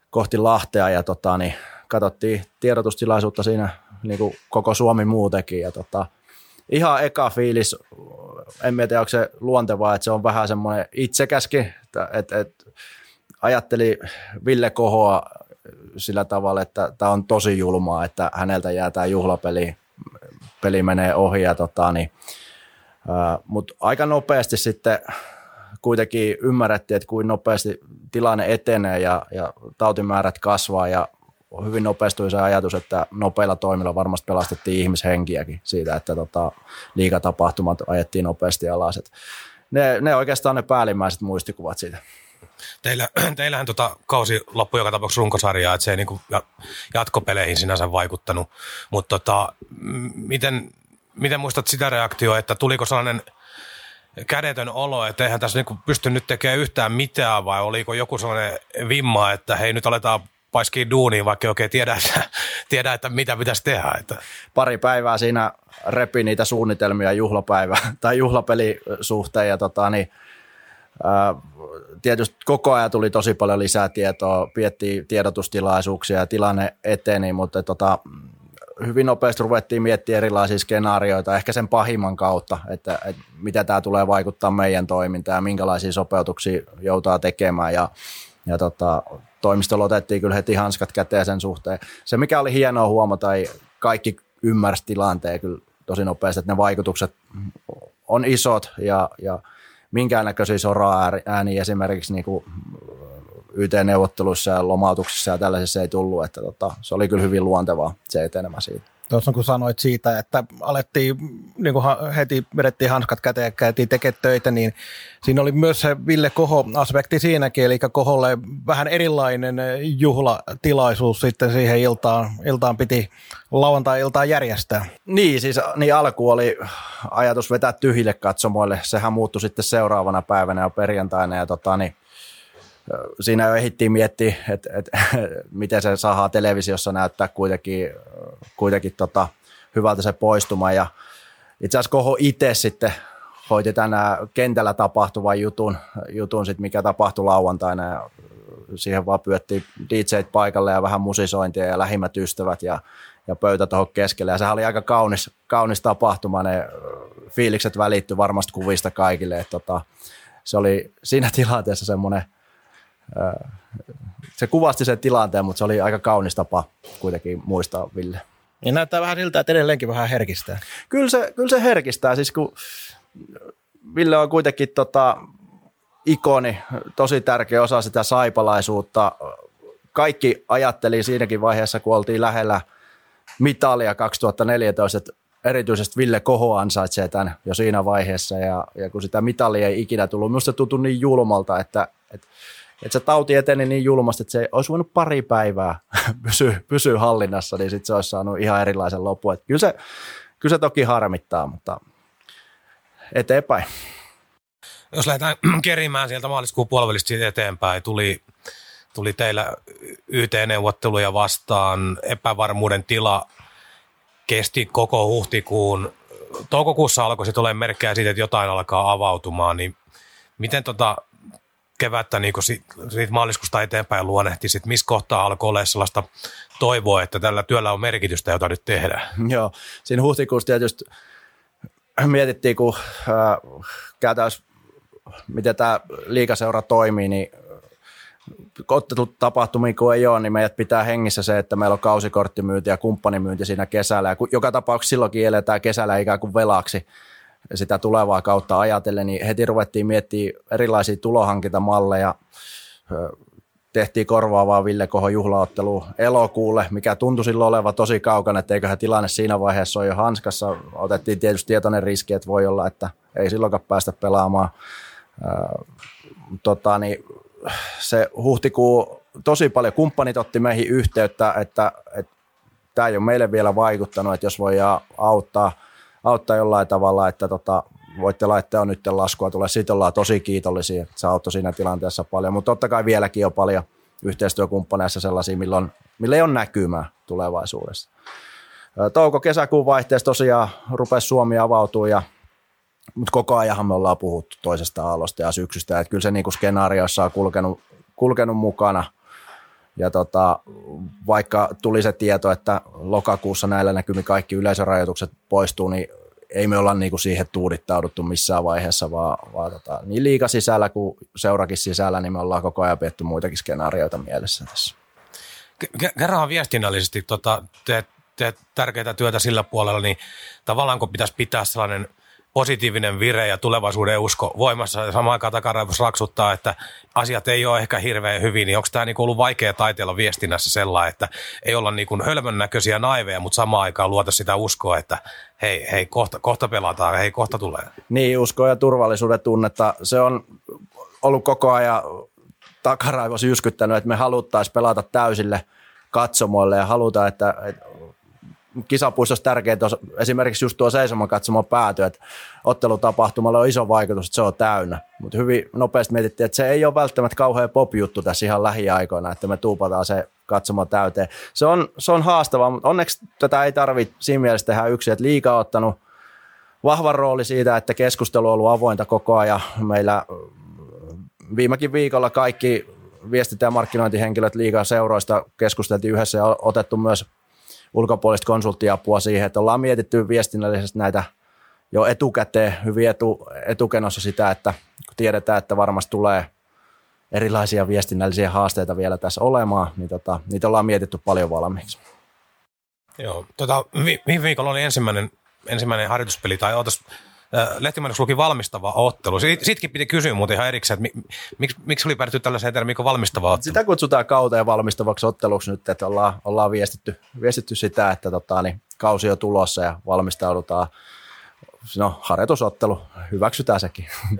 kohti Lahtea ja tota, niin katsottiin tiedotustilaisuutta siinä niin kuin koko Suomi muutenkin. Ja tota, ihan eka fiilis, en tiedä onko se luontevaa, että se on vähän semmoinen itsekäskin, että, että, että ajatteli Ville Kohoa sillä tavalla, että tämä on tosi julmaa, että häneltä jää tämä juhlapeli, peli menee ohi ja tota, niin, mutta aika nopeasti sitten kuitenkin ymmärrettiin, että kuin nopeasti tilanne etenee ja, ja tautimäärät kasvaa ja hyvin nopeasti se ajatus, että nopeilla toimilla varmasti pelastettiin ihmishenkiäkin siitä, että tota, liikatapahtumat ajettiin nopeasti alas. Et ne, ne oikeastaan ne päällimmäiset muistikuvat siitä. Teillä, teillähän tota kausi loppui joka tapauksessa runkosarjaa, että se ei niinku jatkopeleihin sinänsä vaikuttanut. Mutta tota, miten, miten muistat sitä reaktioa, että tuliko sellainen kädetön olo, että eihän tässä niinku pysty nyt tekemään yhtään mitään vai oliko joku sellainen vimma, että hei nyt aletaan paiskii duuniin, vaikka oikein tiedä, että, tiedä, että mitä pitäisi tehdä. Että. Pari päivää siinä repi niitä suunnitelmia juhlapäivä tai juhlapelisuhteen ja tota, niin, ää, tietysti koko ajan tuli tosi paljon lisää tietoa, piettiin tiedotustilaisuuksia ja tilanne eteni, mutta tota, hyvin nopeasti ruvettiin miettimään erilaisia skenaarioita, ehkä sen pahimman kautta, että, että mitä tämä tulee vaikuttaa meidän toimintaan ja minkälaisia sopeutuksia joutaa tekemään ja, ja tota, toimistolla otettiin kyllä heti hanskat käteen sen suhteen. Se mikä oli hienoa huomata, kaikki ymmärsi tilanteen kyllä tosi nopeasti, että ne vaikutukset on isot ja, ja minkäännäköisiä sora-ääniä esimerkiksi niin kuin YT-neuvotteluissa ja lomautuksissa ja tällaisissa ei tullut, että tota, se oli kyllä hyvin luontevaa se etenemä siitä. Tuossa kun sanoit siitä, että alettiin, niin kuin heti vedettiin hanskat käteen ja käytiin tekemään töitä, niin siinä oli myös se Ville Koho-aspekti siinäkin, eli Koholle vähän erilainen juhlatilaisuus sitten siihen iltaan, iltaan piti lauantai-iltaan järjestää. Niin, siis niin alku oli ajatus vetää tyhjille katsomoille, sehän muuttui sitten seuraavana päivänä ja perjantaina ja tota, niin siinä jo ehdittiin miettiä, että, että miten se saadaan televisiossa näyttää kuitenkin, kuitenkin tota, hyvältä se poistuma. Ja itse asiassa Koho itse sitten hoiti tänään kentällä tapahtuvan jutun, jutun sit, mikä tapahtui lauantaina. Ja siihen vaan pyötti DJ paikalle ja vähän musisointia ja lähimmät ystävät ja, ja pöytä tuohon keskelle. Ja sehän oli aika kaunis, kaunis tapahtuma. Ne fiilikset välittyi varmasti kuvista kaikille. Että tota, se oli siinä tilanteessa semmoinen – se kuvasti sen tilanteen, mutta se oli aika kaunis tapa kuitenkin muistaa Ville. Ja näyttää vähän siltä, että edelleenkin vähän herkistää. Kyllä se, kyllä se herkistää, siis kun Ville on kuitenkin tota, ikoni, tosi tärkeä osa sitä saipalaisuutta. Kaikki ajatteli siinäkin vaiheessa, kun oltiin lähellä mitalia 2014, että erityisesti Ville Koho ansaitsee tämän jo siinä vaiheessa ja, ja kun sitä mitalia ei ikinä tullut, minusta tuntuu niin julmalta, että, että että se tauti eteni niin julmasti, että se olisi voinut pari päivää pysyä, pysyä hallinnassa, niin sitten se olisi saanut ihan erilaisen lopun. Että kyllä, se, kyllä se toki harmittaa, mutta eteenpäin. Jos lähdetään kerimään sieltä maaliskuun puolivälistä eteenpäin, tuli, tuli teillä YT-neuvotteluja vastaan, epävarmuuden tila kesti koko huhtikuun. Toukokuussa alkoi sitten olemaan merkkejä siitä, että jotain alkaa avautumaan, niin miten tota, kevättä niin kuin siitä, siitä maaliskuusta eteenpäin luonnehti, sit missä kohtaa alkoi olla sellaista toivoa, että tällä työllä on merkitystä, jota nyt tehdään? Joo, siinä huhtikuussa tietysti mietittiin, kun äh, käytäisiin, miten tämä liikaseura toimii, niin ottetut tapahtumia kun ei ole, niin meidät pitää hengissä se, että meillä on kausikorttimyynti ja kumppanimyynti siinä kesällä. Ja joka tapauksessa silloinkin eletään kesällä ikään kuin velaksi sitä tulevaa kautta ajatellen, niin heti ruvettiin miettimään erilaisia tulohankintamalleja. Tehtiin korvaavaa Ville Koho juhlaottelu elokuulle, mikä tuntui silloin olevan tosi kaukana, että eiköhän tilanne siinä vaiheessa ole jo hanskassa. Otettiin tietysti tietoinen riski, että voi olla, että ei silloinkaan päästä pelaamaan. Tota, niin se huhtikuu tosi paljon kumppanit otti meihin yhteyttä, että, että tämä ei ole meille vielä vaikuttanut, että jos voi auttaa – auttaa jollain tavalla, että tota, voitte laittaa nyt laskua tulee. Siitä ollaan tosi kiitollisia, että se auttoi siinä tilanteessa paljon, mutta totta kai vieläkin on paljon yhteistyökumppaneissa sellaisia, milloin, millä ei ole näkymää tulevaisuudessa. Touko-kesäkuun vaihteessa tosiaan rupesi Suomi avautua ja mutta koko ajan me ollaan puhuttu toisesta aallosta ja syksystä, että kyllä se niin kuin skenaariossa on kulkenut, kulkenut mukana – ja tota, vaikka tuli se tieto, että lokakuussa näillä näkymin kaikki yleisörajoitukset poistuu, niin ei me olla niinku siihen tuudittauduttu missään vaiheessa, vaan, vaan tota, niin liika sisällä kuin seurakin sisällä, niin me ollaan koko ajan pietty muitakin skenaarioita mielessä tässä. Kerran viestinnällisesti tota, teet, teet tärkeää työtä sillä puolella, niin tavallaan kun pitäisi pitää sellainen positiivinen vire ja tulevaisuuden usko voimassa. Samaan aikaan takaraivossa raksuttaa, että asiat ei ole ehkä hirveän hyvin, niin onko tämä niinku ollut vaikea taiteella viestinnässä sellainen, että ei olla niinku hölmön näköisiä naiveja, mutta samaan aikaan luota sitä uskoa, että hei, hei kohta, kohta pelataan, hei kohta tulee. Niin, usko ja turvallisuuden tunnetta, se on ollut koko ajan takaraivossa jyskyttänyt, että me haluttaisiin pelata täysille katsomoille ja halutaan, että, että kisapuistossa tärkeää on esimerkiksi just tuo seisoman katsomaan pääty, että ottelutapahtumalla on iso vaikutus, että se on täynnä. Mutta hyvin nopeasti mietittiin, että se ei ole välttämättä kauhean pop-juttu tässä ihan lähiaikoina, että me tuupataan se katsomaan täyteen. Se on, se on haastavaa, mutta onneksi tätä ei tarvitse siinä mielessä tehdä yksin, että liikaa ottanut vahvan rooli siitä, että keskustelu on ollut avointa koko ajan. Meillä viimekin viikolla kaikki viestintä- ja markkinointihenkilöt liikaa seuroista keskusteltiin yhdessä ja otettu myös ulkopuolista konsulttiapua siihen, että ollaan mietitty viestinnällisesti näitä jo etukäteen hyvin etu, etukenossa sitä, että kun tiedetään, että varmasti tulee erilaisia viestinnällisiä haasteita vielä tässä olemaan, niin tota, niitä ollaan mietitty paljon valmiiksi. Joo, tota, viime viikolla oli ensimmäinen, ensimmäinen harjoituspeli, tai ootas, lehtimainoksessa luki valmistava ottelu. Sitkin piti kysyä muuten ihan erikseen, että miksi, miksi oli päädytty tällaiseen termiin kuin valmistava ottelu? Sitä kutsutaan kauteen valmistavaksi otteluksi nyt, että ollaan, ollaan viestitty, viestitty sitä, että tota, niin, kausi on tulossa ja valmistaudutaan. No, harjoitusottelu, hyväksytään sekin.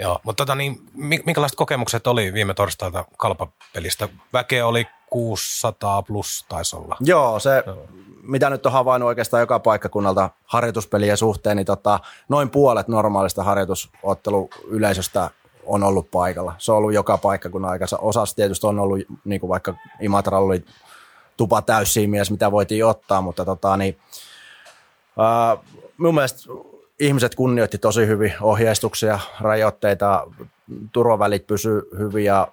Joo, mutta tota, niin, minkälaiset kokemukset oli viime torstailta kalpapelistä? Väkeä oli 600 plus taisi olla. Joo, se Joo. mitä nyt on havainnut oikeastaan joka paikkakunnalta harjoituspelien suhteen, niin tota, noin puolet normaalista harjoitusottelu yleisöstä on ollut paikalla. Se on ollut joka paikkakunnan aikassa. Osassa tietysti on ollut, niin kuin vaikka Imatralla oli tupa täysiä mies, mitä voitiin ottaa, mutta tota, niin, ää, mun mielestä ihmiset kunnioitti tosi hyvin ohjeistuksia, rajoitteita, turvavälit pysy hyvin ja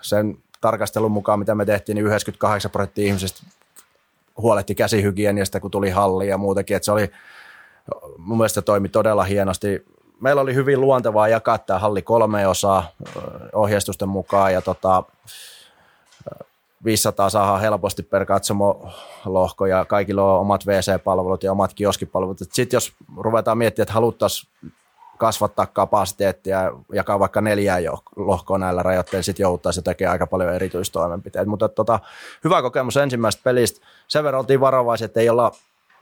sen tarkastelun mukaan, mitä me tehtiin, niin 98 prosenttia ihmisistä huolehti käsihygieniasta, kun tuli halli ja muutenkin, että se oli, mun mielestä toimi todella hienosti. Meillä oli hyvin luontevaa jakaa tämä halli kolme osaa ohjeistusten mukaan ja tota, 500 saadaan helposti per katsomolohko ja kaikilla on omat WC-palvelut ja omat kioskipalvelut. Sitten jos ruvetaan miettimään, että haluttaisiin kasvattaa kapasiteettia ja jakaa vaikka neljään lohkoa näillä rajoitteilla, sitten jouduttaisiin tekemään aika paljon erityistoimenpiteitä. Mutta tota, hyvä kokemus ensimmäisestä pelistä. Sen verran oltiin varovaisia, että ei olla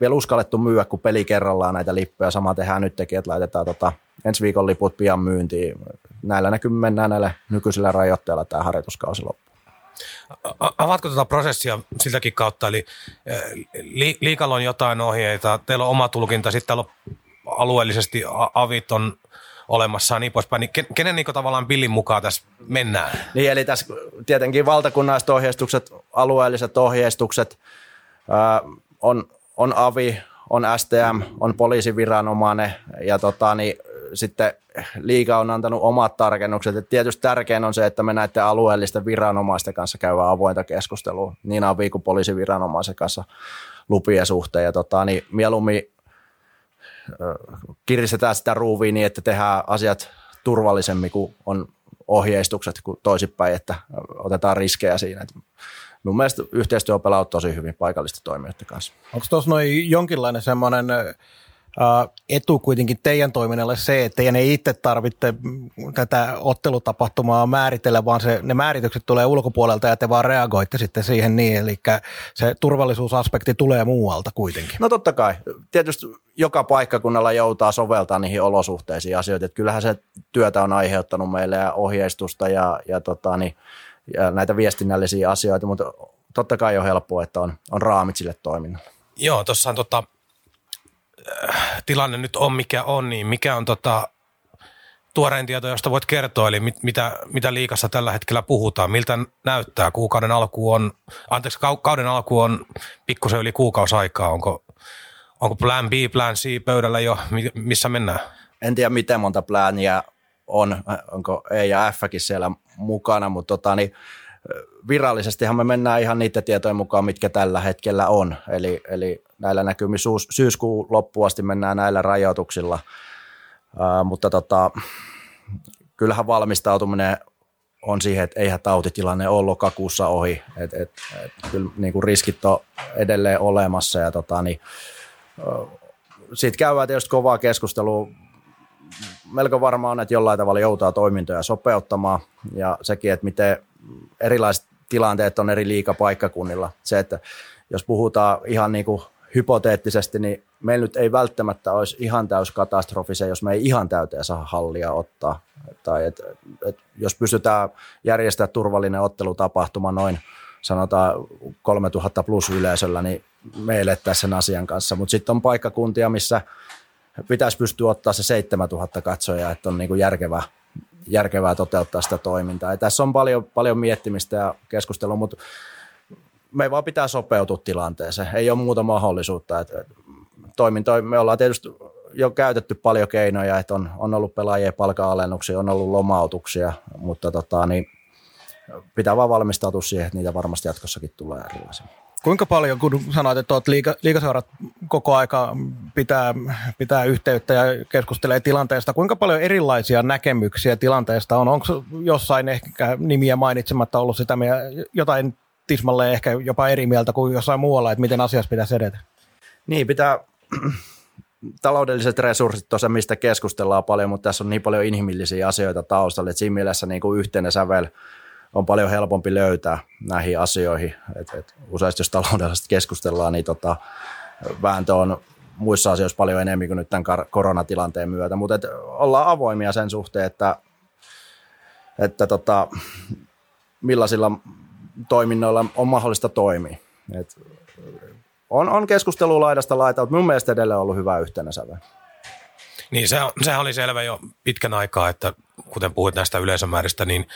vielä uskallettu myyä, kun peli kerrallaan näitä lippuja. Sama tehdään nyt että laitetaan tota, ensi viikon liput pian myyntiin. Näillä näkymin mennään näillä nykyisillä rajoitteilla tämä harjoituskausi loppuun. Avaatko tätä prosessia siltäkin kautta, eli liikalla on jotain ohjeita, teillä on oma tulkinta, sitten täällä on alueellisesti avit on olemassa ja niin poispäin, niin kenen niin tavallaan pillin mukaan tässä mennään? Niin, eli tässä tietenkin valtakunnalliset ohjeistukset, alueelliset ohjeistukset, on, on avi, on STM, on poliisiviranomainen ja tota, niin, sitten liiga on antanut omat tarkennukset. Et tietysti tärkein on se, että me näiden alueellisten viranomaisten kanssa käydään avointa keskustelua, niin avi kuin poliisiviranomaisen kanssa lupien suhteen. Ja tota, niin mieluummin kiristetään sitä ruuvia niin, että tehdään asiat turvallisemmin kuin on ohjeistukset kuin toisinpäin, että otetaan riskejä siinä. Mun mielestä yhteistyö on pelannut tosi hyvin paikallisten toimijoiden kanssa. Onko tuossa noin jonkinlainen semmoinen etu kuitenkin teidän toiminnalle se, että teidän ei itse tarvitse tätä ottelutapahtumaa määritellä, vaan se, ne määritykset tulee ulkopuolelta ja te vaan reagoitte sitten siihen niin, eli se turvallisuusaspekti tulee muualta kuitenkin. No totta kai. Tietysti joka paikkakunnalla joutaa soveltaa niihin olosuhteisiin asioita, että kyllähän se työtä on aiheuttanut meille ja ohjeistusta ja, ja, tota, niin, ja näitä viestinnällisiä asioita, mutta totta kai on helppoa, että on, on raamit sille toiminnalle. Joo, tuossa on tota, tilanne nyt on mikä on, niin mikä on tota, tuorein tieto, josta voit kertoa, eli mit, mitä, mitä liikassa tällä hetkellä puhutaan, miltä näyttää? Kuukauden alku on, anteeksi, kauden alku on pikkusen yli kuukausi aikaa, onko, onko plan B, plan C pöydällä jo, missä mennään? En tiedä, miten monta plania on, onko E ja Fkin siellä mukana, mutta tota, niin, virallisestihan me mennään ihan niiden tietojen mukaan, mitkä tällä hetkellä on. Eli, eli näillä näkymin syyskuun loppuun asti mennään näillä rajoituksilla. Uh, mutta tota, kyllähän valmistautuminen on siihen, että eihän tautitilanne ole lokakuussa ohi. Et, et, et, kyllä niin kuin riskit on edelleen olemassa ja tota, niin, siitä käydään tietysti kovaa keskustelua. Melko varma on, että jollain tavalla joutaa toimintoja sopeuttamaan ja sekin, että miten erilaiset tilanteet on eri liikapaikkakunnilla. Se, että jos puhutaan ihan niin kuin hypoteettisesti, niin meillä nyt ei välttämättä olisi ihan täys katastrofi se, jos me ei ihan täyteen saa hallia ottaa. Tai et, et, jos pystytään järjestämään turvallinen ottelutapahtuma noin sanotaan 3000 plus yleisöllä, niin me elettäisiin sen asian kanssa. Mutta sitten on paikkakuntia, missä pitäisi pystyä ottaa se 7000 katsojaa, että on niinku järkevää, järkevää toteuttaa sitä toimintaa. Ja tässä on paljon, paljon miettimistä ja keskustelua, mutta me vaan pitää sopeutua tilanteeseen. Ei ole muuta mahdollisuutta. Että toimintoja, me ollaan tietysti jo käytetty paljon keinoja, että on, on ollut pelaajien palkanalennuksia, on ollut lomautuksia, mutta tota, niin pitää vaan valmistautua siihen, että niitä varmasti jatkossakin tulee erilaisia. Kuinka paljon, kun sanoit, että olet liiga, liigaseurat koko aika pitää, pitää yhteyttä ja keskustelee tilanteesta, kuinka paljon erilaisia näkemyksiä tilanteesta on? Onko jossain ehkä nimiä mainitsematta ollut sitä jotain tismalle ehkä jopa eri mieltä kuin jossain muualla, että miten asiassa pitäisi edetä? Niin, pitää taloudelliset resurssit se, mistä keskustellaan paljon, mutta tässä on niin paljon inhimillisiä asioita taustalla, että siinä mielessä niin kuin yhteinen sävel on paljon helpompi löytää näihin asioihin. Et, et useasti jos taloudellisesti keskustellaan, niin tota, vääntö on muissa asioissa paljon enemmän kuin nyt tämän koronatilanteen myötä, mutta ollaan avoimia sen suhteen, että, että tota, millaisilla toiminnoilla on mahdollista toimia. Et on, on keskustelu laidasta laita, mutta mun mielestä edelleen on ollut hyvä yhtenä sävel. Niin, se, sehän oli selvä jo pitkän aikaa, että kuten puhuit näistä yleisömääristä, niin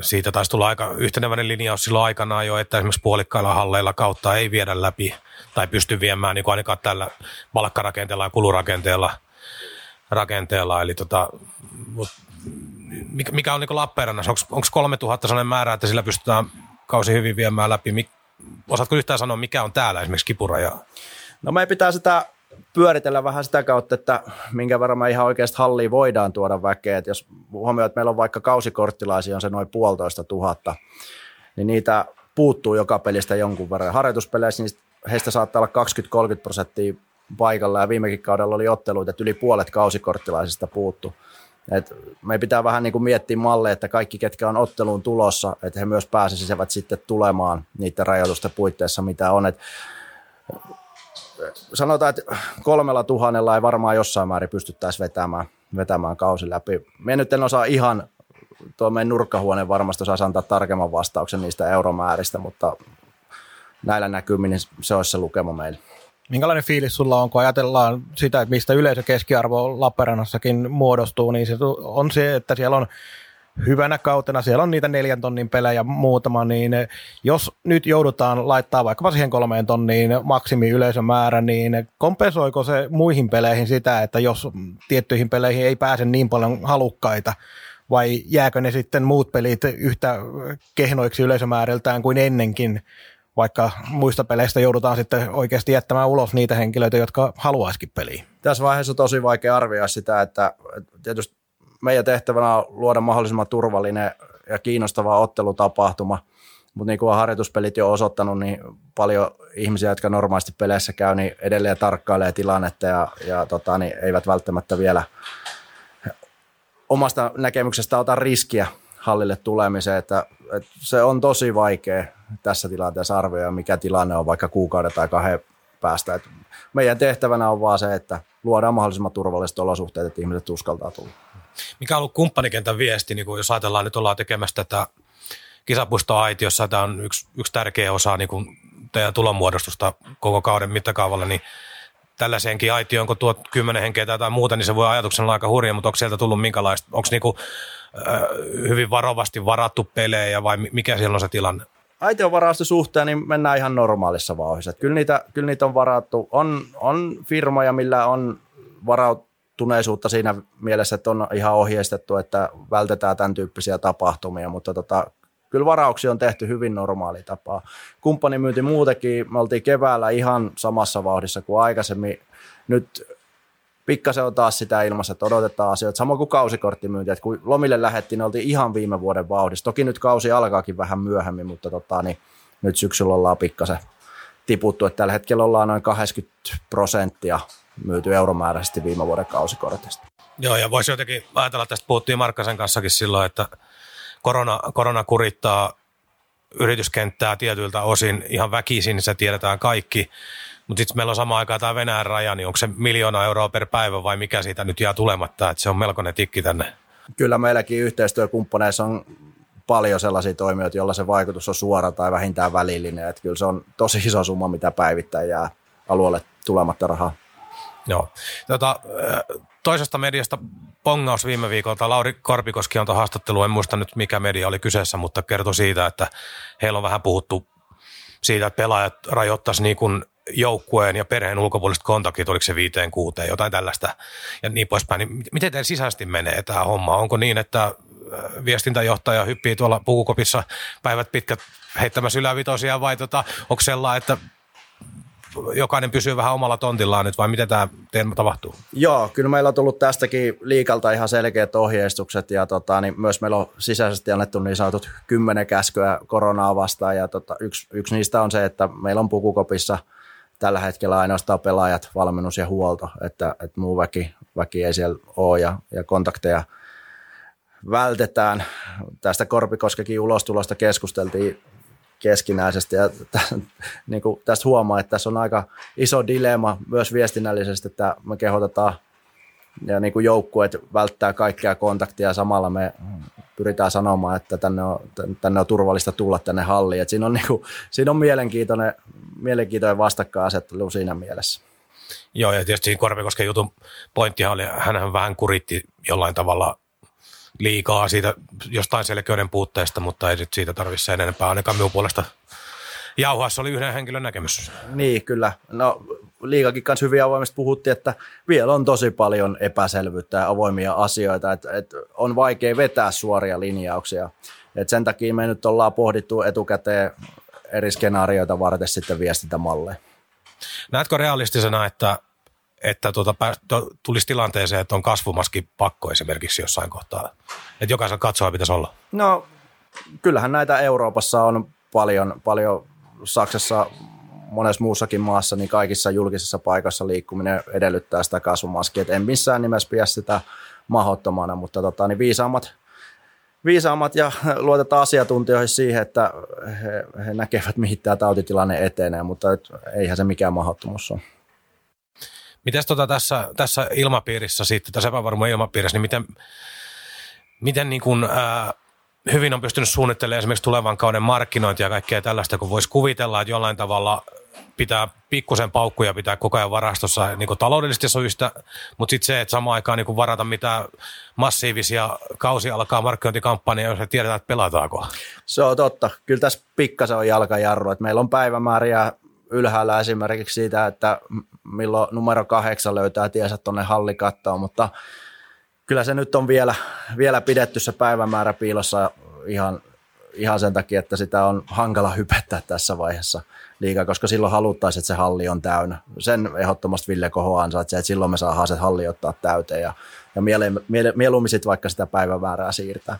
siitä taisi tulla aika yhteneväinen linjaus silloin aikanaan jo, että esimerkiksi puolikkailla halleilla kautta ei viedä läpi tai pysty viemään niin kuin ainakaan tällä palkkarakenteella ja kulurakenteella. Rakenteella. Eli tota, mikä on niin Lappeenrannassa? Onko 3000 sellainen määrä, että sillä pystytään kausi hyvin viemään läpi? Osaatko yhtään sanoa, mikä on täällä esimerkiksi kipuraja? No me pitää sitä pyöritellä vähän sitä kautta, että minkä verran me ihan oikeasti halliin voidaan tuoda väkeä. Et jos huomioon, että meillä on vaikka kausikorttilaisia, on se noin puolitoista tuhatta, niin niitä puuttuu joka pelistä jonkun verran. Harjoituspeleissä niin heistä saattaa olla 20-30 prosenttia paikalla ja viimekin kaudella oli otteluita, että yli puolet kausikorttilaisista puuttu. Et me pitää vähän niin kuin miettiä malleja, että kaikki, ketkä on otteluun tulossa, että he myös pääsisivät sitten tulemaan niiden rajoitusten puitteissa, mitä on. Et sanotaan, että kolmella tuhannella ei varmaan jossain määrin pystyttäisi vetämään, vetämään kausi läpi. Me nyt en osaa ihan, tuo meidän nurkkahuone varmasti osaa antaa tarkemman vastauksen niistä euromääristä, mutta näillä näkymin niin se olisi se lukema meille. Minkälainen fiilis sulla on, kun ajatellaan sitä, että mistä yleisökeskiarvo Lappeenrannassakin muodostuu, niin se on se, että siellä on hyvänä kautena, siellä on niitä neljän tonnin pelejä muutama, niin jos nyt joudutaan laittaa vaikka siihen kolmeen tonniin maksimi yleisömäärä, niin kompensoiko se muihin peleihin sitä, että jos tiettyihin peleihin ei pääse niin paljon halukkaita, vai jääkö ne sitten muut pelit yhtä kehnoiksi yleisömääriltään kuin ennenkin, vaikka muista peleistä joudutaan sitten oikeasti jättämään ulos niitä henkilöitä, jotka haluaisikin peliä. Tässä vaiheessa on tosi vaikea arvioida sitä, että tietysti meidän tehtävänä on luoda mahdollisimman turvallinen ja kiinnostava ottelutapahtuma, mutta niin kuin harjoituspelit jo osoittanut, niin paljon ihmisiä, jotka normaalisti peleissä käy, niin edelleen tarkkailee tilannetta ja, ja tota, niin eivät välttämättä vielä omasta näkemyksestä ota riskiä hallille tulemiseen, että, että se on tosi vaikea tässä tilanteessa arvioida, mikä tilanne on vaikka kuukauden tai kahden päästä. Että meidän tehtävänä on vaan se, että luodaan mahdollisimman turvalliset olosuhteet, että ihmiset uskaltaa tulla. Mikä on ollut kumppanikentän viesti, niin kun jos ajatellaan, nyt ollaan tekemässä tätä kisapuistoaitiossa, tämä on yksi, yksi tärkeä osa niin kuin teidän tulonmuodostusta koko kauden mittakaavalla, niin tällaiseenkin aitioon, kun tuot kymmenen henkeä tai muuta, niin se voi ajatuksena olla aika hurja, mutta onko sieltä tullut minkälaista, onko niinku, äh, hyvin varovasti varattu pelejä vai mikä siellä on se tilanne? Aition varausta suhteen niin mennään ihan normaalissa vauhdissa. Kyllä niitä, kyllä niitä on varattu. On, on firmoja, millä on varautuneisuutta siinä mielessä, että on ihan ohjeistettu, että vältetään tämän tyyppisiä tapahtumia, mutta tota, kyllä varauksia on tehty hyvin normaali tapaa. Kumppanimyynti muutenkin, me oltiin keväällä ihan samassa vauhdissa kuin aikaisemmin. Nyt pikkasen on taas sitä ilmassa, että odotetaan asioita. Samoin kuin kausikorttimyynti, että kun lomille lähettiin, niin oltiin ihan viime vuoden vauhdissa. Toki nyt kausi alkaakin vähän myöhemmin, mutta tota, niin nyt syksyllä ollaan pikkasen, tiputtu, että tällä hetkellä ollaan noin 80 prosenttia myyty euromääräisesti viime vuoden kausikortista. Joo, ja voisi jotenkin ajatella, tästä puhuttiin Markkasen kanssakin silloin, että korona, korona kurittaa yrityskenttää tietyiltä osin ihan väkisin, se tiedetään kaikki. Mutta sitten meillä on samaan aikaan tämä Venäjän raja, niin onko se miljoona euroa per päivä vai mikä siitä nyt jää tulematta, että se on melkoinen tikki tänne. Kyllä meilläkin yhteistyökumppaneissa on paljon sellaisia toimijoita, joilla se vaikutus on suora tai vähintään välillinen. Että kyllä se on tosi iso summa, mitä päivittäin jää alueelle tulematta rahaa. Joo. Tota, toisesta mediasta pongaus viime viikolta. Lauri Korpikoski on haastattelu, en muista nyt mikä media oli kyseessä, mutta kertoi siitä, että heillä on vähän puhuttu siitä, että pelaajat rajoittaisi niin kuin joukkueen ja perheen ulkopuoliset kontaktit, oliko se viiteen kuuteen, jotain tällaista ja niin poispäin. Niin miten teillä sisäisesti menee tämä homma? Onko niin, että viestintäjohtaja hyppii tuolla pukukopissa päivät pitkät heittämässä ylävitosia vai tota, onko sellainen, että jokainen pysyy vähän omalla tontillaan nyt vai miten tämä teema tapahtuu? Joo, kyllä meillä on tullut tästäkin liikalta ihan selkeät ohjeistukset ja tota, niin myös meillä on sisäisesti annettu niin sanotut kymmenen käskyä koronaa vastaan ja tota, yksi, yksi niistä on se, että meillä on pukukopissa – tällä hetkellä ainoastaan pelaajat, valmennus ja huolto, että, että muu väki, väki ei siellä ole ja, ja kontakteja vältetään. Tästä Korpikoskekin ulostulosta keskusteltiin keskinäisesti ja t- niin kuin tästä huomaa, että tässä on aika iso dilemma myös viestinnällisesti, että me kehotetaan ja niin kuin joukkueet välttää kaikkea kontaktia samalla me pyritään sanomaan, että tänne on, tänne on turvallista tulla tänne halliin. Et siinä on, niin kuin, siinä on mielenkiintoinen, mielenkiintoinen vastakkainasettelu siinä mielessä. Joo, ja tietysti Korpikosken jutun pointtihan oli, hän vähän kuritti jollain tavalla liikaa siitä jostain selkeyden puutteesta, mutta ei siitä tarvitse sen enempää ainakaan minun puolesta jauhaa. Se oli yhden henkilön näkemys. Niin, kyllä. No liikakin kanssa hyvin avoimesti puhuttiin, että vielä on tosi paljon epäselvyyttä ja avoimia asioita, että, että on vaikea vetää suoria linjauksia. Et sen takia me nyt ollaan pohdittu etukäteen eri skenaarioita varten sitten viestintämalleja. Näetkö realistisena, että, että tuota, tulisi tilanteeseen, että on kasvumaski pakko esimerkiksi jossain kohtaa? Että jokaisen katsoa pitäisi olla? No, kyllähän näitä Euroopassa on paljon, paljon Saksassa monessa muussakin maassa, niin kaikissa julkisissa paikoissa liikkuminen edellyttää sitä kasvumaskia. Et en missään nimessä pidä sitä mahdottomana, mutta tota, niin viisaammat, viisaammat ja luotetaan asiantuntijoihin siihen, että he, he näkevät, mihin tämä tautitilanne etenee, mutta et, eihän se mikään mahdottomuus ole. Mites tota tässä, tässä ilmapiirissä sitten, tässä epävarmuuden ilmapiirissä, niin miten, miten niin kuin, ää, hyvin on pystynyt suunnittelemaan esimerkiksi tulevan kauden markkinointia ja kaikkea tällaista, kun voisi kuvitella, että jollain tavalla pitää pikkusen paukkuja pitää koko ajan varastossa niin kuin taloudellisista syistä, mutta sitten se, että samaan aikaan niin kuin varata mitään massiivisia kausi alkaa markkinointikampanjaa, jos ei tiedetä, että pelataanko. Se on totta. Kyllä tässä pikkasen on jalkajarru. Että meillä on päivämääriä ylhäällä esimerkiksi siitä, että milloin numero kahdeksan löytää tiensä tuonne hallikattoon, mutta kyllä se nyt on vielä, vielä pidetty se päivämäärä piilossa ihan, ihan sen takia, että sitä on hankala hypettää tässä vaiheessa liikaa, koska silloin haluttaisiin, että se halli on täynnä. Sen ehdottomasti Ville Koho ansaitsee, että silloin me saadaan se halli ottaa täyteen ja, ja miele, miele, mieluummin vaikka sitä päivämäärää siirtää.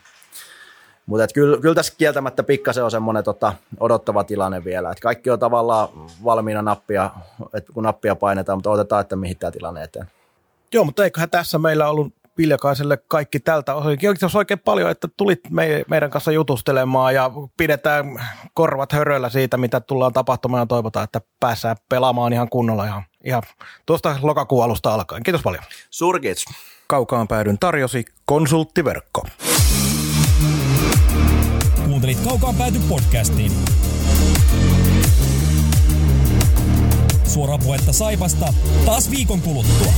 Mutta kyllä, kyllä tässä kieltämättä pikkasen on semmoinen tota, odottava tilanne vielä. Et kaikki on tavallaan valmiina nappia, että kun nappia painetaan, mutta otetaan, että mihin tämä tilanne eteen. Joo, mutta eiköhän tässä meillä ollut Viljakaiselle kaikki tältä osin. Kiitos oikein paljon, että tulit me, meidän kanssa jutustelemaan ja pidetään korvat höröllä siitä, mitä tullaan tapahtumaan ja toivotaan, että päässään pelaamaan ihan kunnolla ihan, ihan tuosta lokakuun alusta alkaen. Kiitos paljon. Surkits. Kaukaan päädyn tarjosi konsulttiverkko. Kuuntelit Kaukaan pääty podcastiin. Suora puhetta Saipasta taas viikon kuluttua.